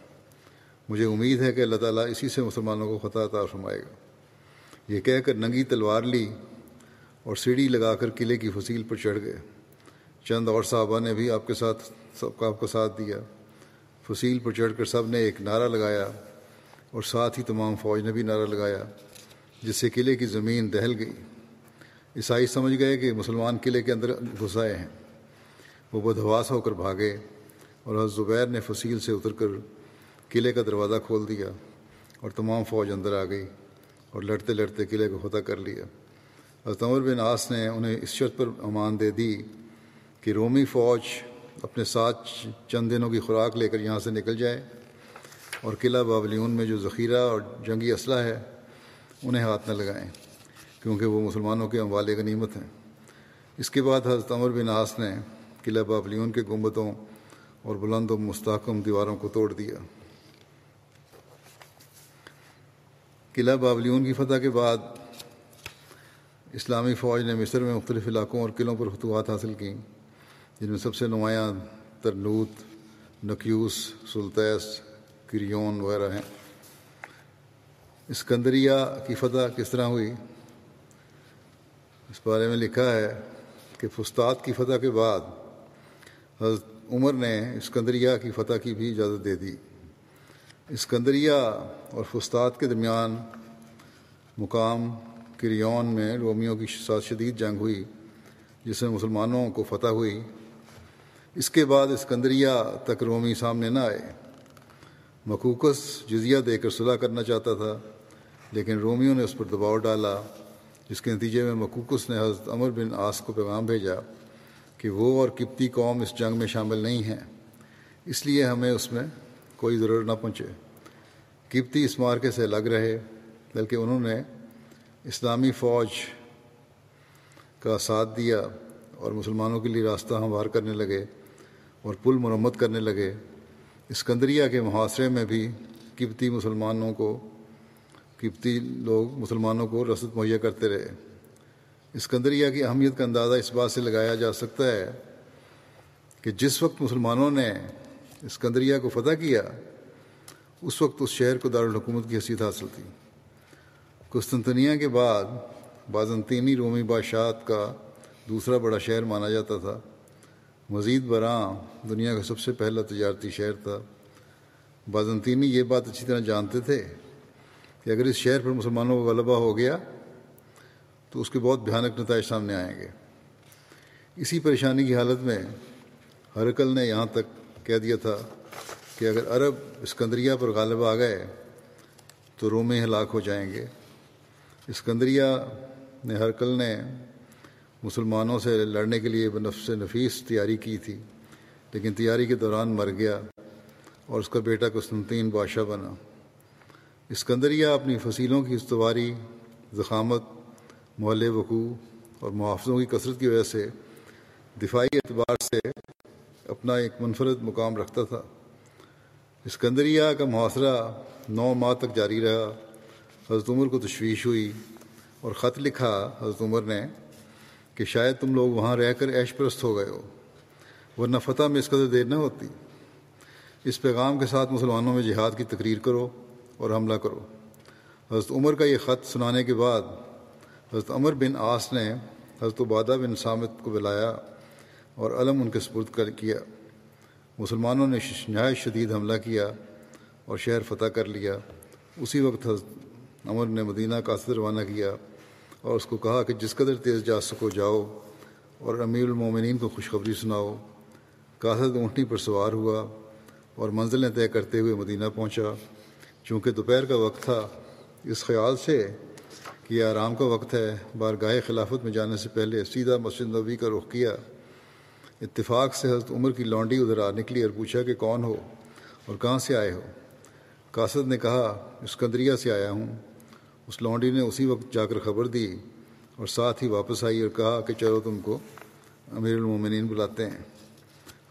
مجھے امید ہے کہ اللہ تعالیٰ اسی سے مسلمانوں کو فتح عطا فرمائے گا۔ یہ کہہ کر ننگی تلوار لی اور سیڑھی لگا کر قلعے کی فصیل پر چڑھ گئے۔ چند اور صحابہ نے بھی آپ کے ساتھ سب کا آپ کا ساتھ دیا۔ فصیل پر چڑھ کر سب نے ایک نعرہ لگایا اور ساتھ ہی تمام فوج نے بھی نعرہ لگایا، جس سے قلعے کی زمین دہل گئی۔ عیسائی سمجھ گئے کہ مسلمان قلعے کے اندر گھسائے ہیں۔ وہ بدہواس ہو کر بھاگے اور حضرت زبیر نے فصیل سے اتر کر قلعے کا دروازہ کھول دیا اور تمام فوج اندر آ گئی اور لڑتے لڑتے قلعے کو فتح کر لیا۔ حضرت عمر بن آس نے انہیں اس شرط پر امان دے دی کہ رومی فوج اپنے ساتھ چند دنوں کی خوراک لے کر یہاں سے نکل جائے۔ اور قلعہ بابلیون میں جو ذخیرہ اور جنگی اسلحہ ہے، انہیں ہاتھ نہ لگائیں، کیونکہ وہ مسلمانوں کے اموال غنیمت ہیں۔ اس کے بعد حضرت عمر بن آس نے قلعہ بابلیون کے گنبتوں اور بلند و مستحکم دیواروں کو توڑ دیا۔ قلعہ بابلیون کی فتح کے بعد اسلامی فوج نے مصر میں مختلف علاقوں اور قلعوں پر فتوحات حاصل کیں۔ جن میں سب سے نمایاں ترنوت، نکیوس، سلطیس، کریون وغیرہ ہیں۔ اسکندریہ کی فتح کس طرح ہوئی؟ اس بارے میں لکھا ہے کہ فستاد کی فتح کے بعد حضرت عمر نے اسکندریہ کی فتح کی بھی اجازت دے دی۔ اسکندریہ اور فستاد کے درمیان مقام کریون میں رومیوں کی ساتھ شدید جنگ ہوئی، جس میں مسلمانوں کو فتح ہوئی۔ اس کے بعد اسکندریہ تک رومی سامنے نہ آئے۔ مکوکس جزیہ دے کر صلاح کرنا چاہتا تھا، لیکن رومیوں نے اس پر دباؤ ڈالا، جس کے نتیجے میں مکوکس نے حضرت عمر بن آس کو پیغام بھیجا کہ وہ اور کپتی قوم اس جنگ میں شامل نہیں ہیں۔ اس لیے ہمیں اس میں کوئی ضرورت نہ پہنچے۔ کپتی اس مارکے سے الگ رہے، بلکہ انہوں نے اسلامی فوج کا ساتھ دیا اور مسلمانوں کے لیے راستہ ہموار کرنے لگے۔ اور پل مرمت کرنے لگے۔ اسکندریہ کے محاصرے میں بھی کپتی مسلمانوں کو، کپتی لوگ مسلمانوں کو رسد مہیا کرتے رہے۔ اسکندریہ کی اہمیت کا اندازہ اس بات سے لگایا جا سکتا ہے کہ جس وقت مسلمانوں نے اسکندریہ کو فتح کیا، اس وقت اس شہر کو دارالحکومت کی حیثیت حاصل تھی۔ قسطنطنیہ کے بعد، بازنطینی رومی بادشاہت کا دوسرا بڑا شہر مانا جاتا تھا۔ مزید برآں، دنیا کا سب سے پہلا تجارتی شہر تھا۔ بازنطینی یہ بات اچھی طرح جانتے تھے کہ اگر اس شہر پر مسلمانوں کا غلبہ ہو گیا، تو اس کے بہت بھیانک نتائج سامنے آئیں گے۔ اسی پریشانی کی حالت میں ہرکل نے یہاں تک کہہ دیا تھا کہ اگر عرب اسکندریہ پر غالب آ گئے، تو رومے ہلاک ہو جائیں گے۔ اسکندریہ نے ہرکل نے مسلمانوں سے لڑنے کے لیے بنفس نفیس تیاری کی تھی، لیکن تیاری کے دوران مر گیا اور اس کا بیٹا قسطنطین بادشاہ بنا۔ اسکندریہ اپنی فصیلوں کی استواری، زخامت محل وقوع اور محافظوں کی کثرت کی وجہ سے دفاعی اعتبار سے اپنا ایک منفرد مقام رکھتا تھا۔ اسکندریہ کا محاصرہ نو ماہ تک جاری رہا۔ حضرت عمر کو تشویش ہوئی اور خط لکھا حضرت عمر نے کہ شاید تم لوگ وہاں رہ کر عیش پرست ہو گئے ہو، ورنہ فتح میں اس قدر دیر نہ ہوتی۔ اس پیغام کے ساتھ مسلمانوں میں جہاد کی تقریر کرو اور حملہ کرو۔ حضرت عمر کا یہ خط سنانے کے بعد حضرت عمر بن آس نے حضرت عبادہ بن سامت کو بلایا اور علم ان کے سپرد کر کیا۔ مسلمانوں نے نہایت شدید حملہ کیا اور شہر فتح کر لیا۔ اسی وقت حضرت عمر نے مدینہ قاصد روانہ کیا۔ اور اس کو کہا کہ جس قدر تیز جا سکو جاؤ اور امیر المومنین کو خوشخبری سناؤ۔ قاصد اونٹنی پر سوار ہوا اور منزلیں طے کرتے ہوئے مدینہ پہنچا۔ چونکہ دوپہر کا وقت تھا، اس خیال سے کہ یہ آرام کا وقت ہے، بارگاہ خلافت میں جانے سے پہلے سیدھا مسجد نبی کا رخ کیا۔ اتفاق سے حضرت عمر کی لانڈی ادھر آ نکلی اور پوچھا کہ کون ہو اور کہاں سے آئے ہو؟ قاصد نے کہا، اسکندریہ سے آیا ہوں۔ اس لانڈی نے اسی وقت جا کر خبر دی اور ساتھ ہی واپس آئی اور کہا کہ چلو تم کو امیر المومنین بلاتے ہیں۔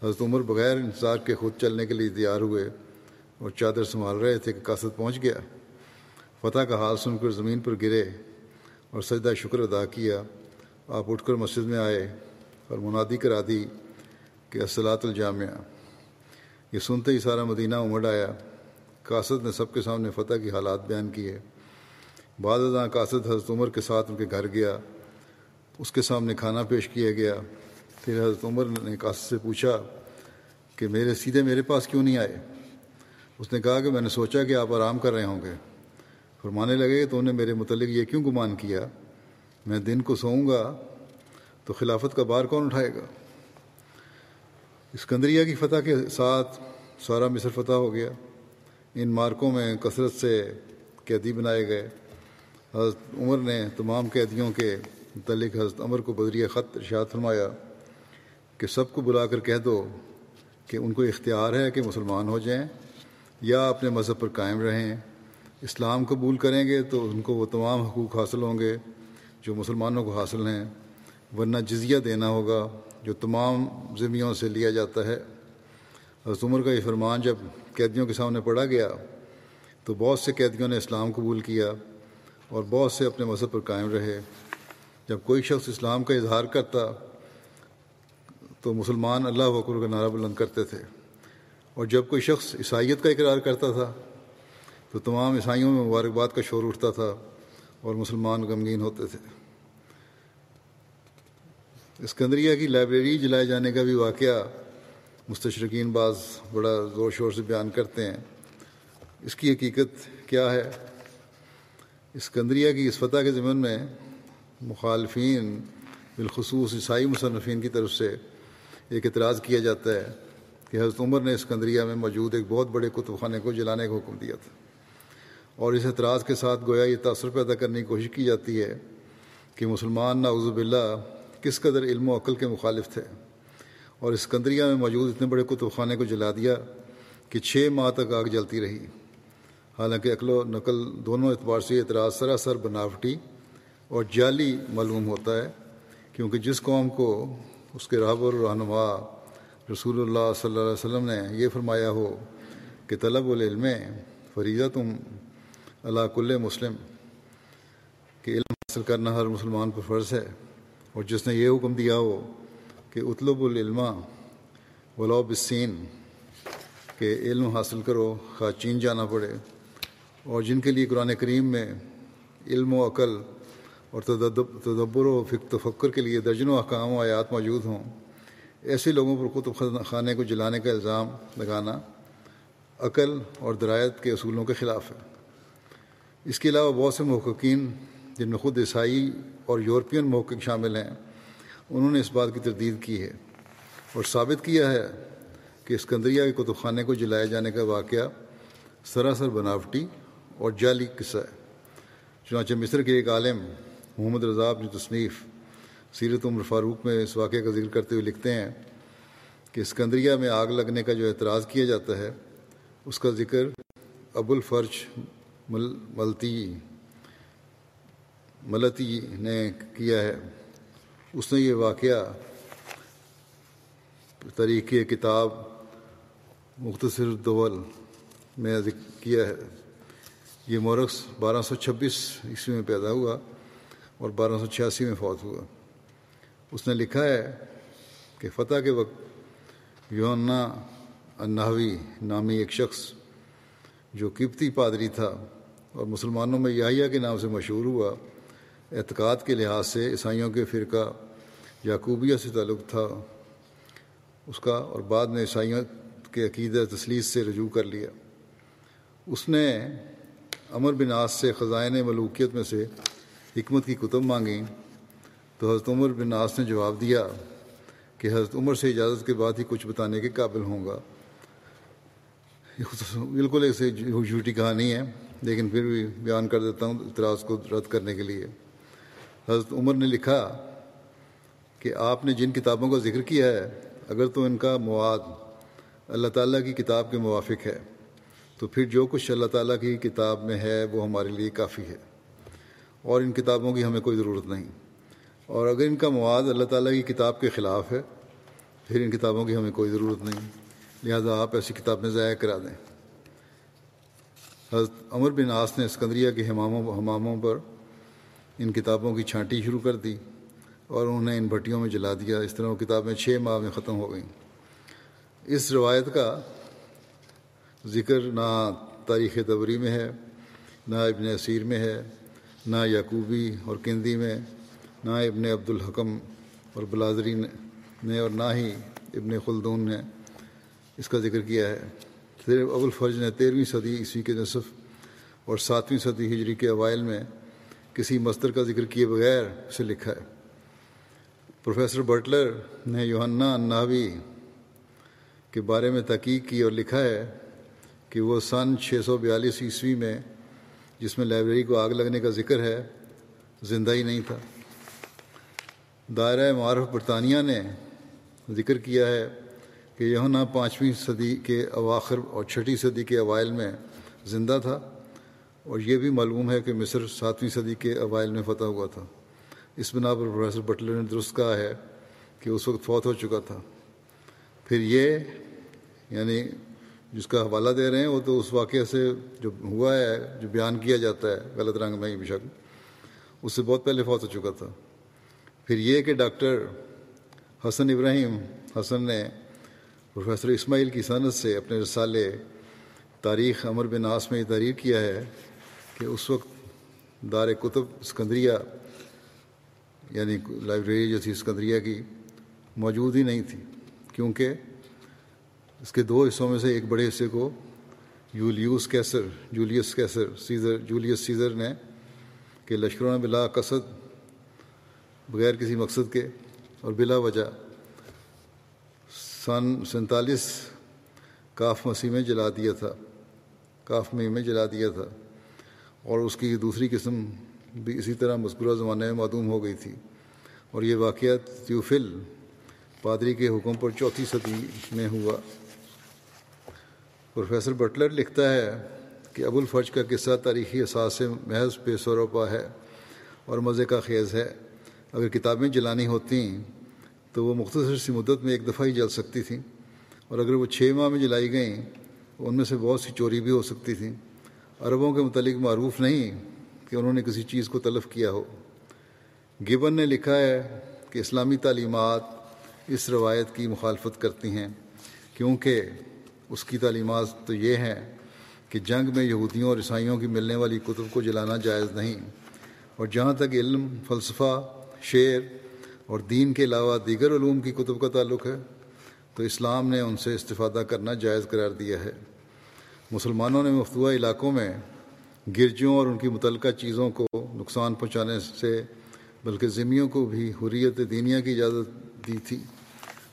حضرت عمر بغیر انتظار کے خود چلنے کے لیے تیار ہوئے اور چادر سنبھال رہے تھے کہ قاصد پہنچ گیا۔ فتح کا حال سن کر زمین پر گرے اور سجدہ شکر ادا کیا۔ آپ اٹھ کر مسجد میں آئے اور منادی کرا دی کہ اصلاۃ الجامعہ۔ یہ سنتے ہی سارا مدینہ امڑ آیا۔ قاصد نے سب کے سامنے فتح کی حالات بیان کیے۔ بعد ازاں قاصد حضرت عمر کے ساتھ ان کے گھر گیا، اس کے سامنے کھانا پیش کیا گیا، پھر حضرت عمر نے قاصد سے پوچھا کہ میرے سیدھے میرے پاس کیوں نہیں آئے؟ اس نے کہا کہ میں نے سوچا کہ آپ آرام کر رہے ہوں گے۔ فرمانے لگے تو انہیں میرے متعلق یہ کیوں گمان کیا؟ میں دن کو سوؤں گا تو خلافت کا بار کون اٹھائے گا؟ اسکندریہ کی فتح کے ساتھ سارا مصر فتح ہو گیا۔ ان مارکوں میں کثرت سے قیدی بنائے گئے۔ حضرت عمر نے تمام قیدیوں کے متعلق حضرت عمر کو بدریہ خط ارشاد فرمایا کہ سب کو بلا کر کہہ دو کہ ان کو اختیار ہے کہ مسلمان ہو جائیں یا اپنے مذہب پر قائم رہیں۔ اسلام قبول کریں گے تو ان کو وہ تمام حقوق حاصل ہوں گے جو مسلمانوں کو حاصل ہیں، ورنہ جزیہ دینا ہوگا جو تمام ذمیوں سے لیا جاتا ہے۔ حضرت عمر کا یہ فرمان جب قیدیوں کے سامنے پڑھا گیا تو بہت سے قیدیوں نے اسلام قبول کیا۔ اور بہت سے اپنے مذہب پر قائم رہے۔ جب کوئی شخص اسلام کا اظہار کرتا تو مسلمان اللہ وکر کا نعرہ بلند کرتے تھے۔ اور جب کوئی شخص عیسائیت کا اقرار کرتا تھا تو تمام عیسائیوں میں مبارکباد کا شور اٹھتا تھا اور مسلمان غمگین ہوتے تھے۔ اسکندریہ کی لائبریری جلائے جانے کا بھی واقعہ مستشرقین بعض بڑا زور شور سے بیان کرتے ہیں۔ اس کی حقیقت کیا ہے؟ اسکندریہ کی اس فتح کے ضمن میں مخالفین بالخصوص عیسائی مصنفین کی طرف سے ایک اعتراض کیا جاتا ہے کہ حضرت عمر نے اسکندریہ میں موجود ایک بہت بڑے کتب خانے کو جلانے کا حکم دیا تھا۔ اور اس اعتراض کے ساتھ گویا یہ تاثر پیدا کرنے کی کوشش کی جاتی ہے کہ مسلمان ناوزب اللہ کس قدر علم و عقل کے مخالف تھے۔ اور اسکندریہ میں موجود اتنے بڑے کتب خانے کو جلا دیا کہ چھ ماہ تک آگ جلتی رہی۔ حالانکہ عقل و نقل دونوں اعتبار سے اعتراض سراسر بناوٹی اور جعلی معلوم ہوتا ہے، کیونکہ جس قوم کو اس کے رہبر رہنما رسول اللہ صلی اللہ علیہ وسلم نے یہ فرمایا ہو کہ طلب العلم فریضہ تم اللہ کل مسلم، کہ علم حاصل کرنا ہر مسلمان پر فرض ہے۔ اور جس نے یہ حکم دیا ہو کہ اطلب العلمہ ولاؤ بسین کہ علم حاصل کرو، خواہ چین جانا پڑے۔ اور جن کے لیے قرآن کریم میں علم و عقل اور تدبر و فک، تفکر کے لیے درجنوں احکام و آیات موجود ہوں، ایسے لوگوں پر کتب خانے کو جلانے کا الزام لگانا عقل اور درایت کے اصولوں کے خلاف ہے۔ اس کے علاوہ بہت سے محققین جن میں خود عیسائی اور یورپین محقق شامل ہیں، انہوں نے اس بات کی تردید کی ہے اور ثابت کیا ہے کہ اسکندریہ کے کتب خانے کو جلائے جانے کا واقعہ سراسر بناوٹی اور جعلی قصہ ہے۔ چنانچہ مصر کے ایک عالم، محمد رضا اپنی تصنیف سیرت عمر فاروق میں اس واقعے کا ذکر کرتے ہوئے لکھتے ہیں کہ اسکندریہ میں آگ لگنے کا جو اعتراض کیا جاتا ہے، اس کا ذکر ابو الفرج مل، ملتی ملتی نے کیا ہے۔ اس نے یہ واقعہ طریقے کتاب مختصر دول میں ذکر کیا ہے۔ یہ مورخص بارہ سو چھبیس عیسوی میں پیدا ہوا اور بارہ سو چھیاسی میں فوت ہوا۔ اس نے لکھا ہے کہ فتح کے وقت یونا النحوی نامی ایک شخص جو قبطی پادری تھا اور مسلمانوں میں یاہیا کے نام سے مشہور ہوا، اعتقاد کے لحاظ سے عیسائیوں کے فرقہ یعقوبیہ سے تعلق تھا۔ اس کا اور بعد میں عیسائیوں کے عقیدہ تسلیس سے رجوع کر لیا۔ اس نے امر بن آس سے، خزائن ملوکیت میں سے حکمت کی کتب مانگیں تو حضرت عمر بن آس نے جواب دیا کہ حضرت عمر سے اجازت کے بعد ہی کچھ بتانے کے قابل ہوں گا۔ بالکل ایسے جھوٹی کہانی ہے، لیکن پھر بھی بیان کر دیتا ہوں اعتراض کو رد کرنے کے لیے۔ حضرت عمر نے لکھا کہ آپ نے جن کتابوں کا ذکر کیا ہے، اگر تو ان کا مواد اللہ تعالیٰ کی کتاب کے موافق ہے۔ تو پھر جو کچھ اللہ تعالیٰ کی کتاب میں ہے وہ ہمارے لیے کافی ہے اور ان کتابوں کی ہمیں کوئی ضرورت نہیں۔ اور اگر ان کا مواد اللہ تعالیٰ کی کتاب کے خلاف ہے، پھر ان کتابوں کی ہمیں کوئی ضرورت نہیں۔ لہذا آپ ایسی کتابیں ضائع کرا دیں۔ حضرت عمر بن آس نے اسکندریہ کے حماموں حماموں پر ان کتابوں کی چھانٹی شروع کر دی اور انہوں نے ان بھٹیوں میں جلا دیا۔ اس طرح وہ کتابیں چھ ماہ میں ختم ہو گئیں۔ اس روایت کا ذکر نہ تاریخ دبری میں ہے، نہ ابن اسیر میں ہے، نہ یعقوبی اور کندی میں، نہ ابن عبد الحکم اور بلادری نے اور نہ ہی ابن خلدون نے اس کا ذکر کیا ہے۔ صرف ابو الفرج نے تیرہویں صدی عیسوی کے نصف اور ساتویں صدی ہجری کے اوائل میں کسی مستر کا ذکر کیے بغیر اسے لکھا ہے۔ پروفیسر بٹلر نے یوہنا ناوی کے بارے میں تحقیق کی اور لکھا ہے کہ وہ سن چھ سو بیالیس عیسوی میں، جس میں لائبریری کو آگ لگنے کا ذکر ہے، زندہ ہی نہیں تھا۔ دائرہ معرف برطانیہ نے ذکر کیا ہے کہ یونا پانچویں صدی کے اواخر اور چھٹی صدی کے اوائل میں زندہ تھا۔ اور یہ بھی معلوم ہے کہ مصر ساتویں صدی کے اوائل میں فتح ہوا تھا۔ اس بنا پر پروفیسر بٹلر نے درست کہا ہے کہ اس وقت فوت ہو چکا تھا۔ پھر یہ یعنی جس کا حوالہ دے رہے ہیں، وہ تو اس واقعے سے جو ہوا ہے، جو بیان کیا جاتا ہے، غلط رنگ میں بے شک اس سے بہت پہلے فوت ہو چکا تھا۔ پھر یہ کہ ڈاکٹر حسن ابراہیم، حسن نے پروفیسر اسماعیل کی صنعت سے اپنے رسالے تاریخ امر بن آس میں یہ تحریر کیا ہے کہ اس وقت دار کتب اسکندریہ یعنی لائبریری جو تھی اسکندریہ کی، موجود ہی نہیں تھی۔ کیونکہ اس کے دو حصوں میں سے ایک بڑے حصے کو یولیوس کیسر، جولیس کیسر، سیزر، جولیس سیزر نے کہ لشکروں نے بلا قصد بغیر کسی مقصد کے اور بلا وجہ سن سینتالیس کاف مسیح میں جلا دیا تھا، کاف مئی میں جلا دیا تھا اور اس کی دوسری قسم بھی اسی طرح مذکورہ زمانے میں معدوم ہو گئی تھی اور یہ واقعہ تیوفل پادری کے حکم پر چوتھی صدی میں ہوا۔ پروفیسر بٹلر لکھتا ہے کہ ابو الفرج کا قصہ تاریخی اثاث سے محض بے سوروپا ہے اور مزے کا خیز ہے۔ اگر کتابیں جلانی ہوتیں تو وہ مختصر سی مدت میں ایک دفعہ ہی جل سکتی تھیں اور اگر وہ چھ ماہ میں جلائی گئیں ان میں سے بہت سی چوری بھی ہو سکتی تھیں۔ عربوں کے متعلق معروف نہیں کہ انہوں نے کسی چیز کو تلف کیا ہو۔ گبن نے لکھا ہے کہ اسلامی تعلیمات اس روایت کی مخالفت کرتی ہیں کیونکہ اس کی تعلیمات تو یہ ہیں کہ جنگ میں یہودیوں اور عیسائیوں کی ملنے والی کتب کو جلانا جائز نہیں۔ اور جہاں تک علم، فلسفہ، شعر اور دین کے علاوہ دیگر علوم کی کتب کا تعلق ہے، تو اسلام نے ان سے استفادہ کرنا جائز قرار دیا ہے۔ مسلمانوں نے مفتوع علاقوں میں گرجوں اور ان کی متعلقہ چیزوں کو نقصان پہنچانے سے، بلکہ ذمیوں کو بھی حریت دینیا کی اجازت دی تھی۔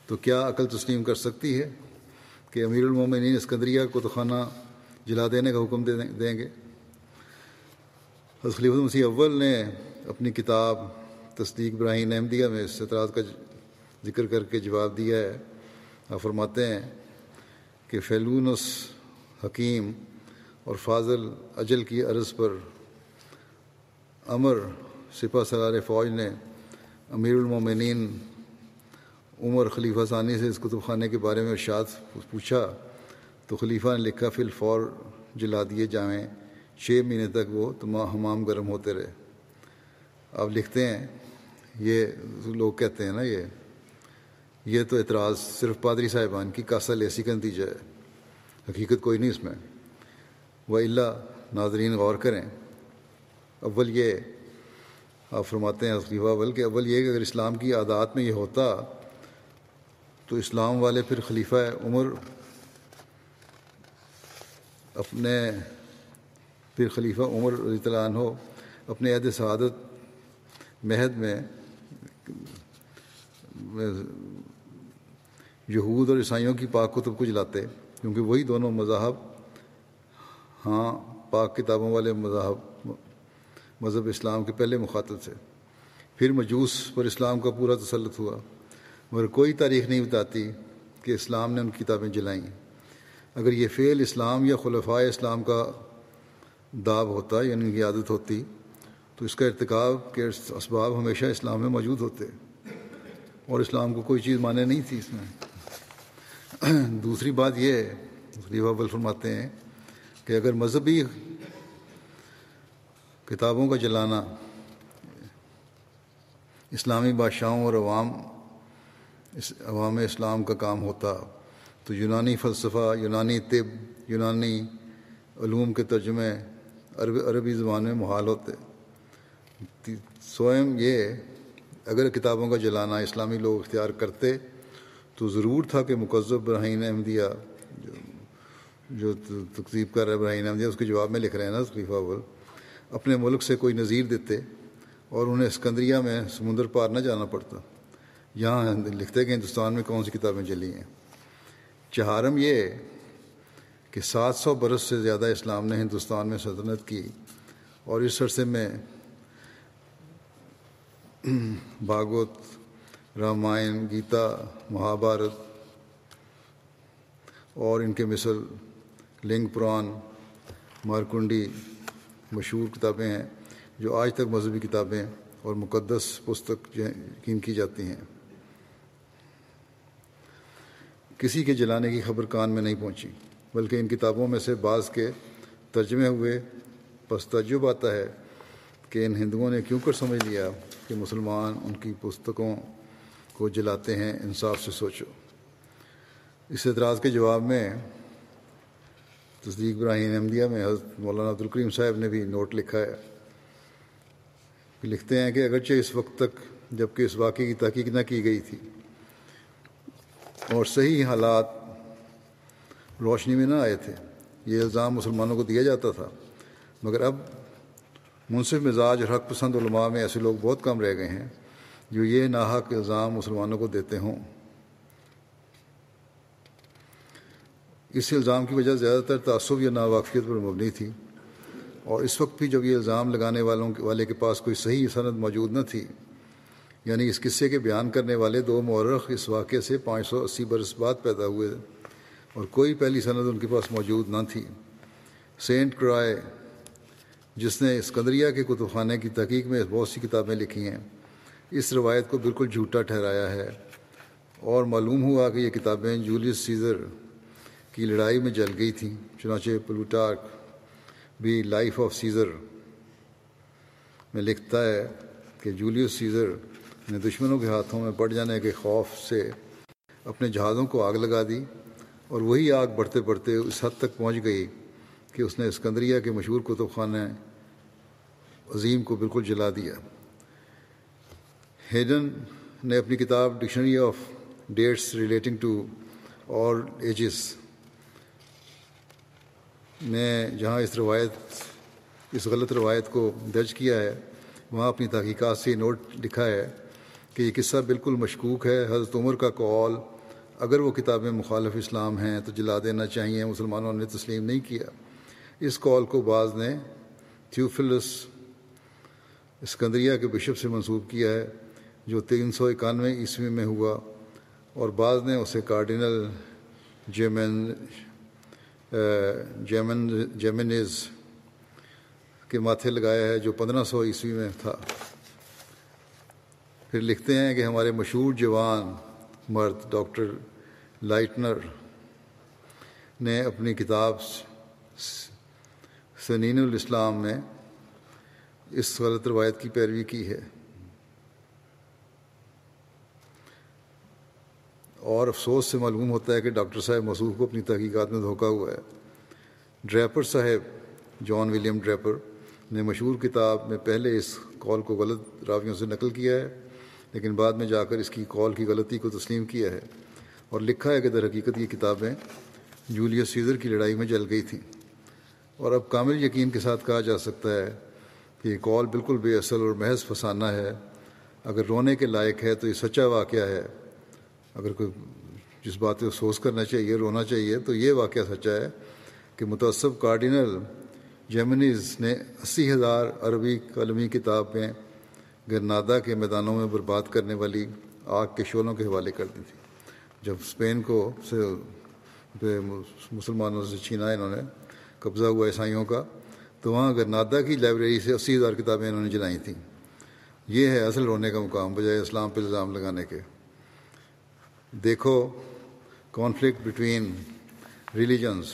تو کیا عقل تسلیم کر سکتی ہے؟ کہ امیر المومنین اسکندریہ کو تو خانہ جلا دینے کا حکم دیں گے۔ خلیف المسیح اول نے اپنی کتاب تصدیق براہین احمدیہ میں اس اعتراض کا ذکر کر کے جواب دیا ہے۔ آپ فرماتے ہیں کہ فیلونس، حکیم اور فاضل اجل کی عرض پر امر سپہ سلار فوج نے امیر المومنین عمر خلیفہ ثانی سے اس کتب خانے کے بارے میں ارشاد پوچھا تو خلیفہ نے لکھا، فی الفور جلا دیے جائیں چھ مہینے تک وہ تمام حمام گرم ہوتے رہے۔ آپ لکھتے ہیں، یہ لوگ کہتے ہیں نا یہ یہ تو اعتراض صرف پادری صاحبان کی کاسا لیسی کا نتیجہ ہے۔ حقیقت کوئی نہیں اس میں۔ و اللہ ناظرین غور کریں۔ اول یہ آپ فرماتے ہیں خلیفہ اول کہ اول یہ کہ اگر اسلام کی عادات میں یہ ہوتا تو اسلام والے پھر خلیفہ عمر اپنے پھر خلیفہ عمر رضی اللہ عنہ اپنے عہد سعادت مہد میں یہود اور عیسائیوں کی پاک کتب کو جلاتے، کیونکہ وہی دونوں مذاہب ہاں پاک کتابوں والے مذہب مذہب اسلام کے پہلے مخاطب تھے۔ پھر مجوس پر اسلام کا پورا تسلط ہوا۔ مگر کوئی تاریخ نہیں بتاتی کہ اسلام نے ان کتابیں جلائیں۔ اگر یہ فعل اسلام یا خلفۂ اسلام کا داب ہوتا یعنی ان کی عادت ہوتی، تو اس کا ارتکاب کے اسباب ہمیشہ اسلام میں موجود ہوتے۔ اور اسلام کو کوئی چیز مانے نہیں تھی اس میں۔ دوسری بات یہ ہے بل فرماتے ہیں کہ اگر مذہبی کتابوں کا جلانا اسلامی بادشاہوں اور عوام اس عوام اسلام کا کام ہوتا تو یونانی فلسفہ، یونانی طب، یونانی علوم کے ترجمے عربی عربی زبان میں محال ہوتے۔ سوئم یہ اگر کتابوں کا جلانا اسلامی لوگ اختیار کرتے تو ضرور تھا کہ مقذب براہین احمدیہ، جو تقسیب کر رہے براہین احمدیہ، اس کے جواب میں لکھ رہے ہیں نا خلیفہ اول۔ اپنے ملک سے کوئی نظیر دیتے اور انہیں اسکندریہ میں سمندر پار نہ جانا پڑتا۔ یہاں لکھتے کہ ہندوستان میں کون سی کتابیں چلی ہیں؟ چہارم یہ کہ سات سو برس سے زیادہ اسلام نے ہندوستان میں سلطنت کی اور اس عرصے میں بھاگوت، رامائن، گیتا، مہابھارت اور ان کے مثل لنگ پران، مارکنڈی مشہور کتابیں ہیں جو آج تک مذہبی کتابیں اور مقدس پستک یقین کی جاتی ہیں۔ کسی کے جلانے کی خبر کان میں نہیں پہنچی، بلکہ ان کتابوں میں سے بعض کے ترجمے ہوئے۔ پس تجب آتا ہے کہ ان ہندوؤں نے کیوں کر سمجھ لیا کہ مسلمان ان کی پستکوں کو جلاتے ہیں، انصاف سے سوچو۔ اس اعتراض کے جواب میں تصدیق براہین احمدیہ میں حضرت مولانا عبدالکریم صاحب نے بھی نوٹ لکھا ہے لکھتے ہیں کہ اگرچہ اس وقت تک جبکہ اس واقعے کی تحقیق نہ کی گئی تھی اور صحیح حالات روشنی میں نہ آئے تھے۔ یہ الزام مسلمانوں کو دیا جاتا تھا۔ مگر اب منصف مزاج اور حق پسند علماء میں ایسے لوگ بہت کم رہ گئے ہیں جو یہ ناحق الزام مسلمانوں کو دیتے ہوں۔ اس الزام کی وجہ زیادہ تر تعصب یا ناواقفیت پر مبنی تھی۔ اور اس وقت بھی جب یہ الزام لگانے والوں والے کے پاس کوئی صحیح صنعت موجود نہ تھی یعنی اس قصے کے بیان کرنے والے دو مورخ اس واقعے سے پانچ سو اسی برس بعد پیدا ہوئے اور کوئی پہلی صنعت ان کے پاس موجود نہ تھی۔ سینٹ کرائے، جس نے اسکندریہ کے کتب خانے کی تحقیق میں بہت سی کتابیں لکھی ہیں، اس روایت کو بالکل جھوٹا ٹھہرایا ہے۔ اور معلوم ہوا کہ یہ کتابیں جولیس سیزر کی لڑائی میں جل گئی تھیں، چنانچہ پلوٹارک بھی لائف آف سیزر میں لکھتا ہے کہ جولیس سیزر نے دشمنوں کے ہاتھوں میں پڑ جانے کے خوف سے اپنے جہازوں کو آگ لگا دی اور وہی آگ بڑھتے بڑھتے اس حد تک پہنچ گئی کہ اس نے اسکندریہ کے مشہور کتب خانہ عظیم کو بالکل جلا دیا۔ ہیڈن نے اپنی کتاب dictionary of dates relating to اور ایجز نے جہاں اس روایت، اس غلط روایت کو درج کیا ہے، وہاں اپنی تحقیقات سے نوٹ لکھا ہے کہ یہ قصہ بالکل مشکوک ہے، حضرت عمر کا قول، اگر وہ کتابیں مخالف اسلام ہیں تو جلا دینا چاہیے، مسلمانوں نے تسلیم نہیں کیا۔ اس قول کو بعض نے تھیوفلس اسکندریہ کے بشپ سے منسوب کیا ہے، جو تین سو اکانوے عیسوی میں ہوا، اور بعض نے اسے کارڈینل جیمن جیمن جیمنز کے ماتھے لگایا ہے، جو پندرہ سو عیسوی میں تھا۔ پھر لکھتے ہیں کہ ہمارے مشہور جوان مرد ڈاکٹر لائٹنر نے اپنی کتاب سنین الاسلام میں اس غلط روایت کی پیروی کی ہے۔ اور افسوس سے معلوم ہوتا ہے کہ ڈاکٹر صاحب مسعود کو اپنی تحقیقات میں دھوکہ ہوا ہے۔ ڈریپر صاحب، جان ولیم ڈریپر نے مشہور کتاب میں پہلے اس کال کو غلط راویوں سے نقل کیا ہے۔ لیکن بعد میں جا کر اس کی کال کی غلطی کو تسلیم کیا ہے اور لکھا ہے کہ در حقیقت یہ کتابیں جولیس سیزر کی لڑائی میں جل گئی تھیں۔ اور اب کامل یقین کے ساتھ کہا جا سکتا ہے کہ یہ کال بالکل بے اصل اور محض فسانہ ہے۔ اگر رونے کے لائق ہے تو یہ سچا واقعہ ہے۔ اگر کوئی جس بات پہ افسوس کرنا چاہیے، رونا چاہیے تو یہ واقعہ سچا ہے کہ متعصب کارڈینل جیمنیز نے اسی ہزار عربی قلمی کتاب میں گرنادا کے میدانوں میں برباد کرنے والی آگ کے شعلوں کے حوالے کر دی تھی۔ جب اسپین کو سے مسلمانوں سے چھینا انہوں نے، قبضہ ہوا عیسائیوں کا، تو وہاں گرنادا کی لائبریری سے اسی ہزار کتابیں انہوں نے جلائی تھیں۔ یہ ہے اصل رونے کا مقام، بجائے اسلام پہ الزام لگانے کے۔ دیکھو conflict between religions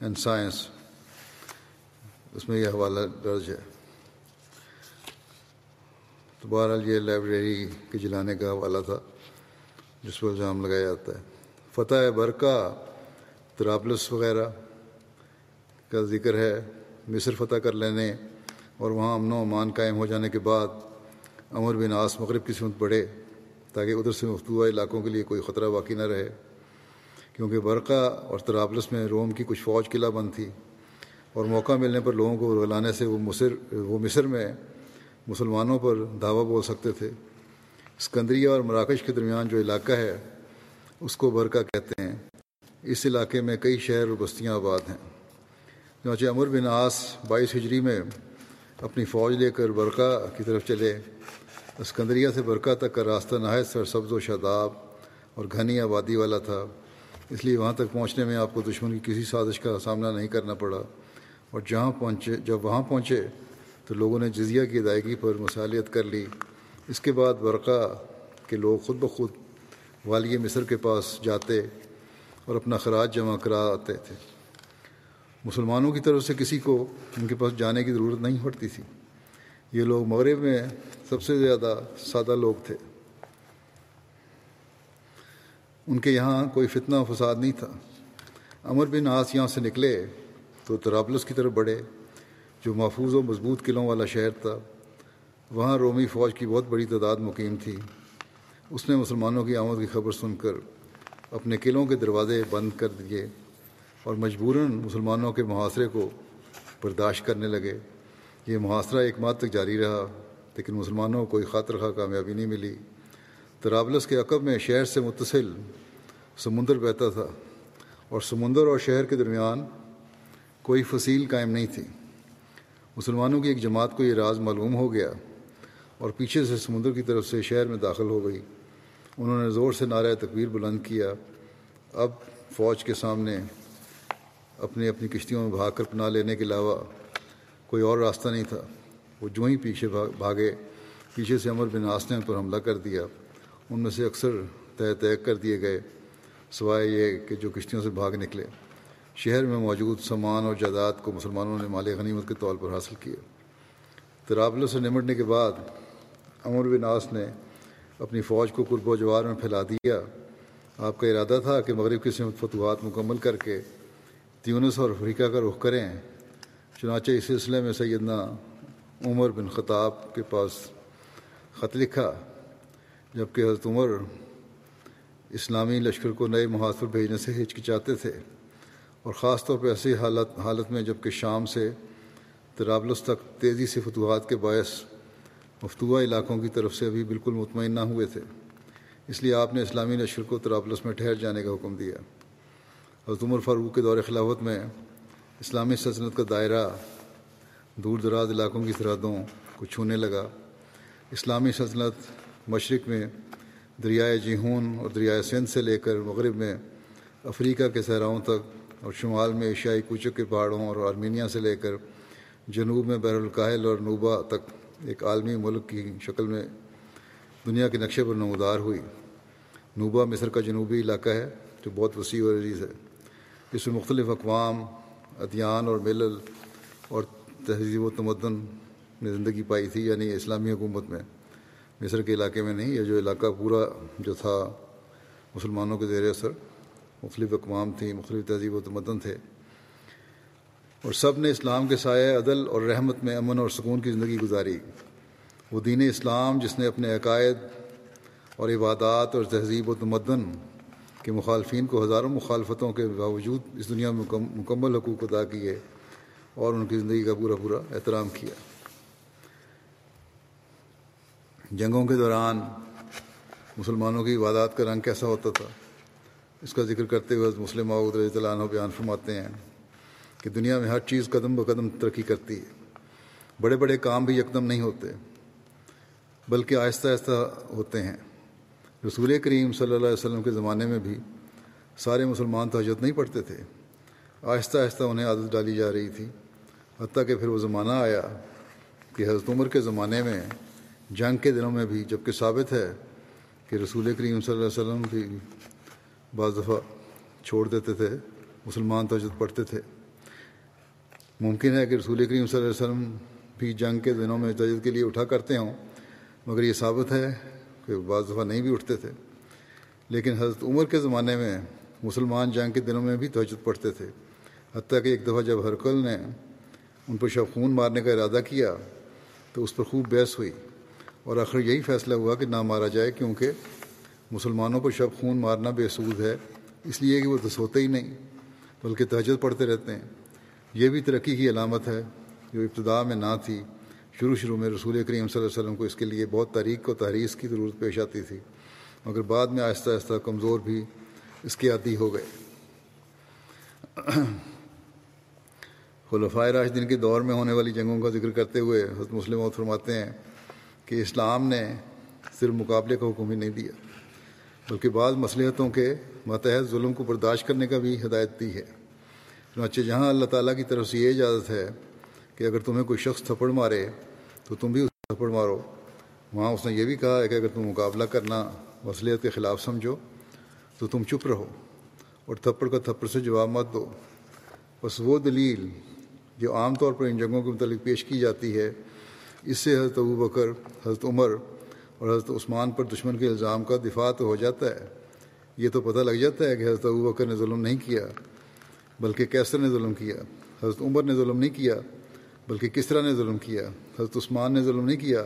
and science اس میں یہ حوالہ درج ہے۔ تو بہرحال یہ لائبریری کے جلانے کا حوالہ تھا، جس پر الزام لگایا جاتا ہے۔ فتح برقع ترابلس وغیرہ کا ذکر ہے، مصر فتح کر لینے اور وہاں امن و امان قائم ہو جانے کے بعد امر بن آس مغرب کی سمت بڑھے تاکہ ادھر سے مفتوع علاقوں کے لیے کوئی خطرہ باقی نہ رہے۔ کیونکہ برقع اور ترابلس میں روم کی کچھ فوج قلعہ بند تھی اور موقع ملنے پر لوگوں کو رلانے سے وہ مصر وہ مصر میں مسلمانوں پر دعویٰ بول سکتے تھے۔ اسکندریہ اور مراکش کے درمیان جو علاقہ ہے، اس کو برقع کہتے ہیں۔ اس علاقے میں کئی شہر اور بستیاں آباد ہیں۔ چنانچہ امر بن آس بائیس ہجری میں اپنی فوج لے کر برقع کی طرف چلے۔ اسکندریہ سے برقع تک کا راستہ نہایت سر سبز و شاداب اور گھنی آبادی والا تھا۔ اس لیے وہاں تک پہنچنے میں آپ کو دشمن کی کسی سازش کا سامنا نہیں کرنا پڑا۔ اور جہاں پہنچے، جب وہاں پہنچے تو لوگوں نے جزیہ کی ادائیگی پر مصالحت کر لی۔ اس کے بعد برقع کے لوگ خود بخود والی مصر کے پاس جاتے اور اپنا خراج جمع کرا آتے تھے۔ مسلمانوں کی طرف سے کسی کو ان کے پاس جانے کی ضرورت نہیں پڑتی تھی۔ یہ لوگ مغرب میں سب سے زیادہ سادہ لوگ تھے۔ ان کے یہاں کوئی فتنہ فساد نہیں تھا۔ امر بن آس یہاں سے نکلے تو ترابلس کی طرف بڑھے۔ جو محفوظ و مضبوط قلعوں والا شہر تھا، وہاں رومی فوج کی بہت بڑی تعداد مقیم تھی۔ اس نے مسلمانوں کی آمد کی خبر سن کر اپنے قلعوں کے دروازے بند کر دیے اور مجبوراً مسلمانوں کے محاصرے کو برداشت کرنے لگے۔ یہ محاصرہ ایک ماہ تک جاری رہا، لیکن مسلمانوں کو کوئی خاطر خواہ کامیابی نہیں ملی۔ ترابلس کے عقب میں شہر سے متصل سمندر بہتا تھا اور سمندر اور شہر کے درمیان کوئی فصیل قائم نہیں تھی۔ مسلمانوں کی ایک جماعت کو یہ راز معلوم ہو گیا اور پیچھے سے سمندر کی طرف سے شہر میں داخل ہو گئی۔ انہوں نے زور سے نعرہ تکبیر بلند کیا۔ اب فوج کے سامنے اپنی اپنی کشتیوں میں بھاگ کر پناہ لینے کے علاوہ کوئی اور راستہ نہیں تھا۔ وہ جو ہی پیچھے بھاگے، پیچھے سے امر بن آسنے پر حملہ کر دیا۔ ان میں سے اکثر طے طے کر دیے گئے، سوائے یہ کہ جو کشتیوں سے بھاگ نکلے۔ شہر میں موجود سامان اور جائیداد کو مسلمانوں نے مال غنیمت کے طور پر حاصل کیا۔ ترابلوں سے نمٹنے کے بعد امر بن آس نے اپنی فوج کو قرب و جوار میں پھیلا دیا۔ آپ کا ارادہ تھا کہ مغرب کی سمت فتوحات مکمل کر کے تیونس اور افریقہ کا رخ کریں۔ چنانچہ اس سلسلے میں سیدنا عمر بن خطاب کے پاس خط لکھا، جبکہ حضرت عمر اسلامی لشکر کو نئے محاذ بھیجنے سے ہچکچاتے تھے۔ اور خاص طور پہ ایسی حالت حالت میں جبکہ شام سے ترابلس تک تیزی سے فتوحات کے باعث مفتوع علاقوں کی طرف سے ابھی بالکل مطمئن نہ ہوئے تھے۔ اس لیے آپ نے اسلامی لشکر کو ترابلس میں ٹھہر جانے کا حکم دیا۔ حضرت عمر فاروق کے دور خلافت میں اسلامی سلطنت کا دائرہ دور دراز علاقوں کی سرحدوں کو چھونے لگا۔ اسلامی سلطنت مشرق میں دریائے جیہون اور دریائے سندھ سے لے کر مغرب میں افریقہ کے صحراؤں تک اور شمال میں ایشیائی کوچک کے پہاڑوں اور آرمینیا سے لے کر جنوب میں بحر الکاہل اور نوبا تک ایک عالمی ملک کی شکل میں دنیا کے نقشے پر نمودار ہوئی۔ نوبا مصر کا جنوبی علاقہ ہے جو بہت وسیع و عزیز ہے۔ اس میں مختلف اقوام، ادیان اور ملل اور تہذیب و تمدن نے زندگی پائی تھی یعنی اسلامی حکومت میں۔ مصر کے علاقے میں نہیں، یہ جو علاقہ پورا جو تھا، مسلمانوں کے زیر اثر۔ مختلف اقوام تھیں مختلف تہذیب و تمدن تھے۔ اور سب نے اسلام کے سائے عدل اور رحمت میں امن اور سکون کی زندگی گزاری۔ وہ دین اسلام جس نے اپنے عقائد اور عبادات اور تہذیب و تمدن کے مخالفین کو ہزاروں مخالفتوں کے باوجود اس دنیا میں مکمل حقوق ادا کیے اور ان کی زندگی کا پورا پورا احترام کیا۔ جنگوں کے دوران مسلمانوں کی عبادات کا رنگ کیسا ہوتا تھا؟ اس کا ذکر کرتے ہوئے مسلم معود رضی اللہ عنہ بیان فرماتے ہیں کہ دنیا میں ہر چیز قدم ب قدم ترقی کرتی ہے۔ بڑے بڑے کام بھی یکدم نہیں ہوتے، بلکہ آہستہ آہستہ ہوتے ہیں۔ رسول کریم صلی اللہ علیہ وسلم کے زمانے میں بھی سارے مسلمان تہجد نہیں پڑھتے تھے۔ آہستہ آہستہ انہیں عادت ڈالی جا رہی تھی۔ حتیٰ کہ پھر وہ زمانہ آیا کہ حضرت عمر کے زمانے میں، جنگ کے دنوں میں بھی جبکہ ثابت ہے کہ رسول کریم صلی اللہ علیہ وسلم بھی بعض دفعہ چھوڑ دیتے تھے، مسلمان تجد پڑھتے تھے۔ ممکن ہے کہ رسول کریم صلی اللہ علیہ وسلم بھی جنگ کے دنوں میں تجد کے لیے اٹھا کرتے ہوں، مگر یہ ثابت ہے کہ بعض دفعہ نہیں بھی اٹھتے تھے۔ لیکن حضرت عمر کے زمانے میں مسلمان جنگ کے دنوں میں بھی تہجد پڑھتے تھے۔ حتیٰ کہ ایک دفعہ جب ہرکل نے ان پر شب خون مارنے کا ارادہ کیا تو اس پر خوب بحث ہوئی۔ اور آخر یہی فیصلہ ہوا کہ نہ مارا جائے کیونکہ مسلمانوں کو شب خون مارنا بے سود ہے، اس لیے کہ وہ تو سوتے ہی نہیں، بلکہ تہجد پڑھتے رہتے ہیں۔ یہ بھی ترقی کی علامت ہے، جو ابتدا میں نہ تھی، شروع شروع میں رسول کریم صلی اللہ علیہ وسلم کو اس کے لیے بہت تاریخ و تحریث کی ضرورت پیش آتی تھی، مگر بعد میں آہستہ آہستہ کمزور بھی اس کے عادی ہو گئے۔ خلفۂ راشدین کے دور میں ہونے والی جنگوں کا ذکر کرتے ہوئے حضرت مسلم اور فرماتے ہیں کہ اسلام نے صرف مقابلے کا حکم ہی نہیں دیا۔ بلکہ بعض مصلیحتوں کے ماتحت ظلم کو برداشت کرنے کا بھی ہدایت دی ہے۔ چنانچہ جہاں اللہ تعالیٰ کی طرف سے یہ اجازت ہے کہ اگر تمہیں کوئی شخص تھپڑ مارے تو تم بھی اس تھپڑ مارو۔ وہاں اس نے یہ بھی کہا ہے کہ اگر تم مقابلہ کرنا مصلیحت کے خلاف سمجھو تو تم چپ رہو اور تھپڑ کا تھپڑ سے جواب مت دو۔ بس وہ دلیل جو عام طور پر ان جنگوں کے متعلق پیش کی جاتی ہے، اس سے حضرت ابو بکر، حضرت عمر اور حضرت عثمان پر دشمن کے الزام کا دفاع تو ہو جاتا ہے۔ یہ تو پتہ لگ جاتا ہے کہ حضرت ابو بکر نے ظلم نہیں کیا، بلکہ کیسر نے ظلم کیا، حضرت عمر نے ظلم نہیں کیا، بلکہ کس طرح نے ظلم کیا، حضرت عثمان نے ظلم نہیں کیا،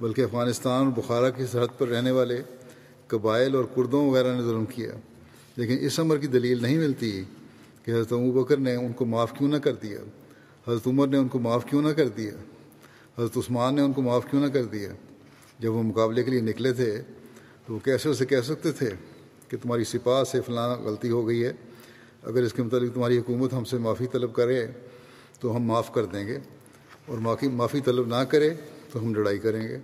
بلکہ افغانستان اور بخارا کی سرحد پر رہنے والے قبائل اور کردوں وغیرہ نے ظلم کیا۔ لیکن اس عمر کی دلیل نہیں ملتی کہ حضرت ابو بکر نے ان کو معاف کیوں نہ کر دیا۔ حضرت عمر نے ان کو معاف کیوں نہ کر دیا۔ حضرت عثمان نے ان کو معاف کیوں نہ کر دیا۔ جب وہ مقابلے کے لیے نکلے تھے تو وہ کیسے اسے کہہ سکتے تھے کہ تمہاری سپاہ سے فلاں غلطی ہو گئی ہے، اگر اس کے متعلق تمہاری حکومت ہم سے معافی طلب کرے تو ہم معاف کر دیں گے، اور معافی معافی طلب نہ کرے تو ہم لڑائی کریں گے۔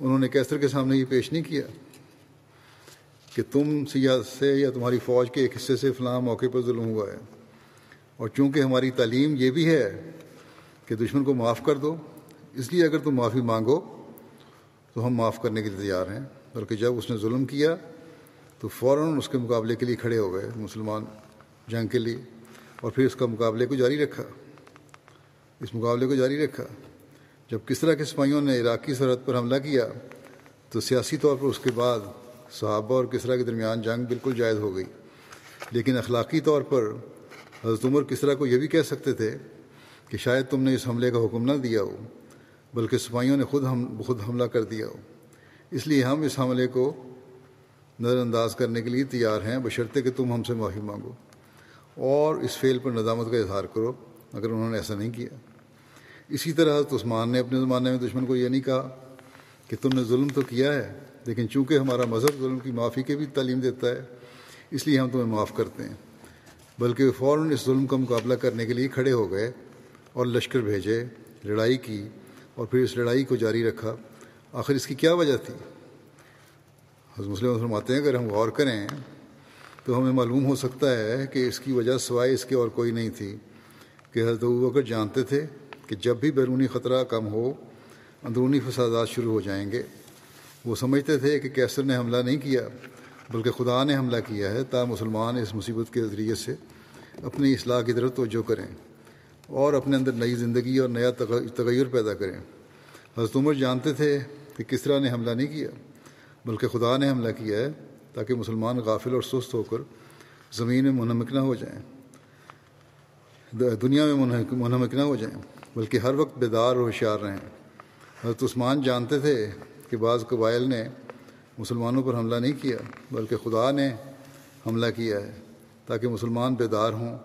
انہوں نے کیسر کے سامنے یہ پیش نہیں کیا کہ تم سیاح سے یا تمہاری فوج کے ایک حصے سے فلاں موقع پر ظلم ہوا ہے۔ اور چونکہ ہماری تعلیم یہ بھی ہے کہ دشمن کو معاف کر دو، اس لیے اگر تم معافی مانگو تو ہم معاف کرنے کے لیے تیار ہیں۔ بلکہ جب اس نے ظلم کیا، تو فوراً اس کے مقابلے کے لیے کھڑے ہو گئے مسلمان جنگ کے لیے۔ اور پھر اس کا مقابلے کو جاری رکھا۔ اس مقابلے کو جاری رکھا۔ جب کس طرح کے سپاہیوں نے عراقی سرحد پر حملہ کیا، تو سیاسی طور پر اس کے بعد صحابہ اور کسرا کے درمیان جنگ بالکل جائز ہو گئی۔ لیکن اخلاقی طور پر حضرت عمر کسرا کو یہ بھی کہہ سکتے تھے کہ شاید تم نے اس حملے کا حکم نہ دیا ہو۔ بلکہ سپاہیوں نے خود ہم، خود حملہ کر دیا۔ ہو اس لیے ہم اس حملے کو نظر انداز کرنے کے لیے تیار ہیں، بشرطے کہ تم ہم سے معافی مانگو۔ اور اس فعل پر ندامت کا اظہار کرو، اگر انہوں نے ایسا نہیں کیا۔ اسی طرح عثمان نے اپنے زمانے میں دشمن کو یہ نہیں کہا کہ تم نے ظلم تو کیا ہے، لیکن چونکہ ہمارا مذہب ظلم کی معافی کے بھی تعلیم دیتا ہے، اس لیے ہم تمہیں معاف کرتے ہیں۔ بلکہ فوراً اس ظلم کا مقابلہ کرنے کے لیے کھڑے ہو گئے اور لشکر بھیجے، لڑائی کی اور پھر اس لڑائی کو جاری رکھا۔ آخر اس کی کیا وجہ تھی؟ حضرت مسلم فرماتے ہیں، اگر ہم غور کریں تو ہمیں معلوم ہو سکتا ہے کہ اس کی وجہ سوائے اس کے اور کوئی نہیں تھی۔ کہ حضرت بکر جانتے تھے کہ جب بھی بیرونی خطرہ کم ہو، اندرونی فسادات شروع ہو جائیں گے۔ وہ سمجھتے تھے کہ کیسر نے حملہ نہیں کیا، بلکہ خدا نے حملہ کیا ہے۔ تا مسلمان اس مصیبت کے ذریعے سے اپنی اصلاح کی طرف توجہ کریں۔ اور اپنے اندر نئی زندگی اور نیا تغیر پیدا کریں۔ حضرت عمر جانتے تھے کہ کس طرح نے حملہ نہیں کیا، بلکہ خدا نے حملہ کیا ہے تاکہ مسلمان غافل اور سست ہو کر زمین میں منمک نہ ہو جائیں۔ دنیا میں منہمک نہ ہو جائیں، بلکہ ہر وقت بیدار اور ہوشیار رہیں۔ حضرت عثمان جانتے تھے کہ بعض قبائل نے مسلمانوں پر حملہ نہیں کیا، بلکہ خدا نے حملہ کیا ہے تاکہ مسلمان بیدار ہوں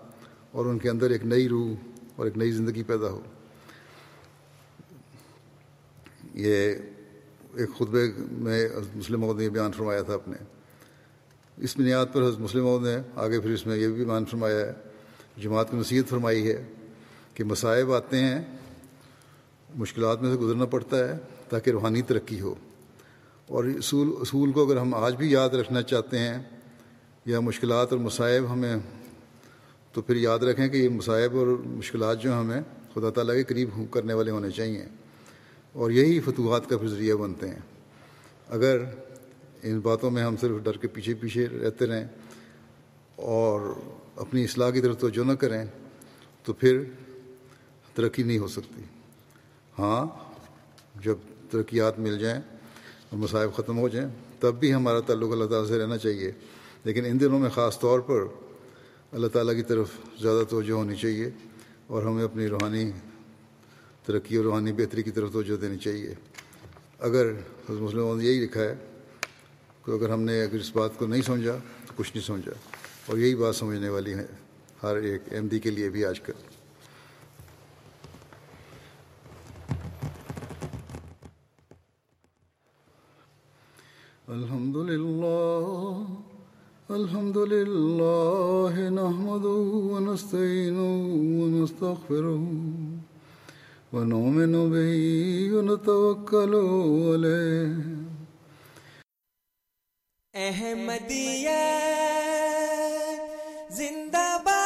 اور ان کے اندر ایک نئی روح اور ایک نئی زندگی پیدا ہو۔ یہ ایک خطبے میں حضرت مسلم عہد نے یہ بیان فرمایا تھا اپنے۔ اس بنیاد پر حضرت مسلم عہد نے آگے پھر اس میں یہ بھی بیان فرمایا ہے، جماعت کی نصیحت فرمائی ہے کہ مصائب آتے ہیں، مشکلات میں سے گزرنا پڑتا ہے تاکہ روحانی ترقی ہو۔ اور اصول اصول کو اگر ہم آج بھی یاد رکھنا چاہتے ہیں یا مشکلات اور مصائب ہمیں تو پھر یاد رکھیں کہ یہ مصائب اور مشکلات جو ہمیں خدا تعالیٰ کے قریب کرنے والے ہونے چاہیے اور یہی فتوحات کا پھر ذریعہ بنتے ہیں۔ اگر ان باتوں میں ہم صرف ڈر کے پیچھے پیچھے رہتے رہیں اور اپنی اصلاح کی طرف توجہ نہ کریں تو پھر ترقی نہیں ہو سکتی۔ ہاں جب ترقیات مل جائیں اور مصائب ختم ہو جائیں تب بھی ہمارا تعلق اللہ تعالیٰ سے رہنا چاہیے۔ لیکن ان دنوں میں خاص طور پر اللہ تعالیٰ کی طرف زیادہ توجہ ہونی چاہیے اور ہمیں اپنی روحانی ترقی اور روحانی بہتری کی طرف توجہ دینی چاہیے۔ اگر حضرت مسلموں نے یہی لکھا ہے کہ اگر ہم نے اگر اس بات کو نہیں سمجھا تو کچھ نہیں سمجھا۔ اور یہی بات سمجھنے والی ہے ہر ایک ایم ڈی کے لیے بھی آج کل۔ الحمد لله الحمد لله نحمده ونستعينه ونستغفره ونؤمن به ونتوكل عليه. احمدیہ زندہ باد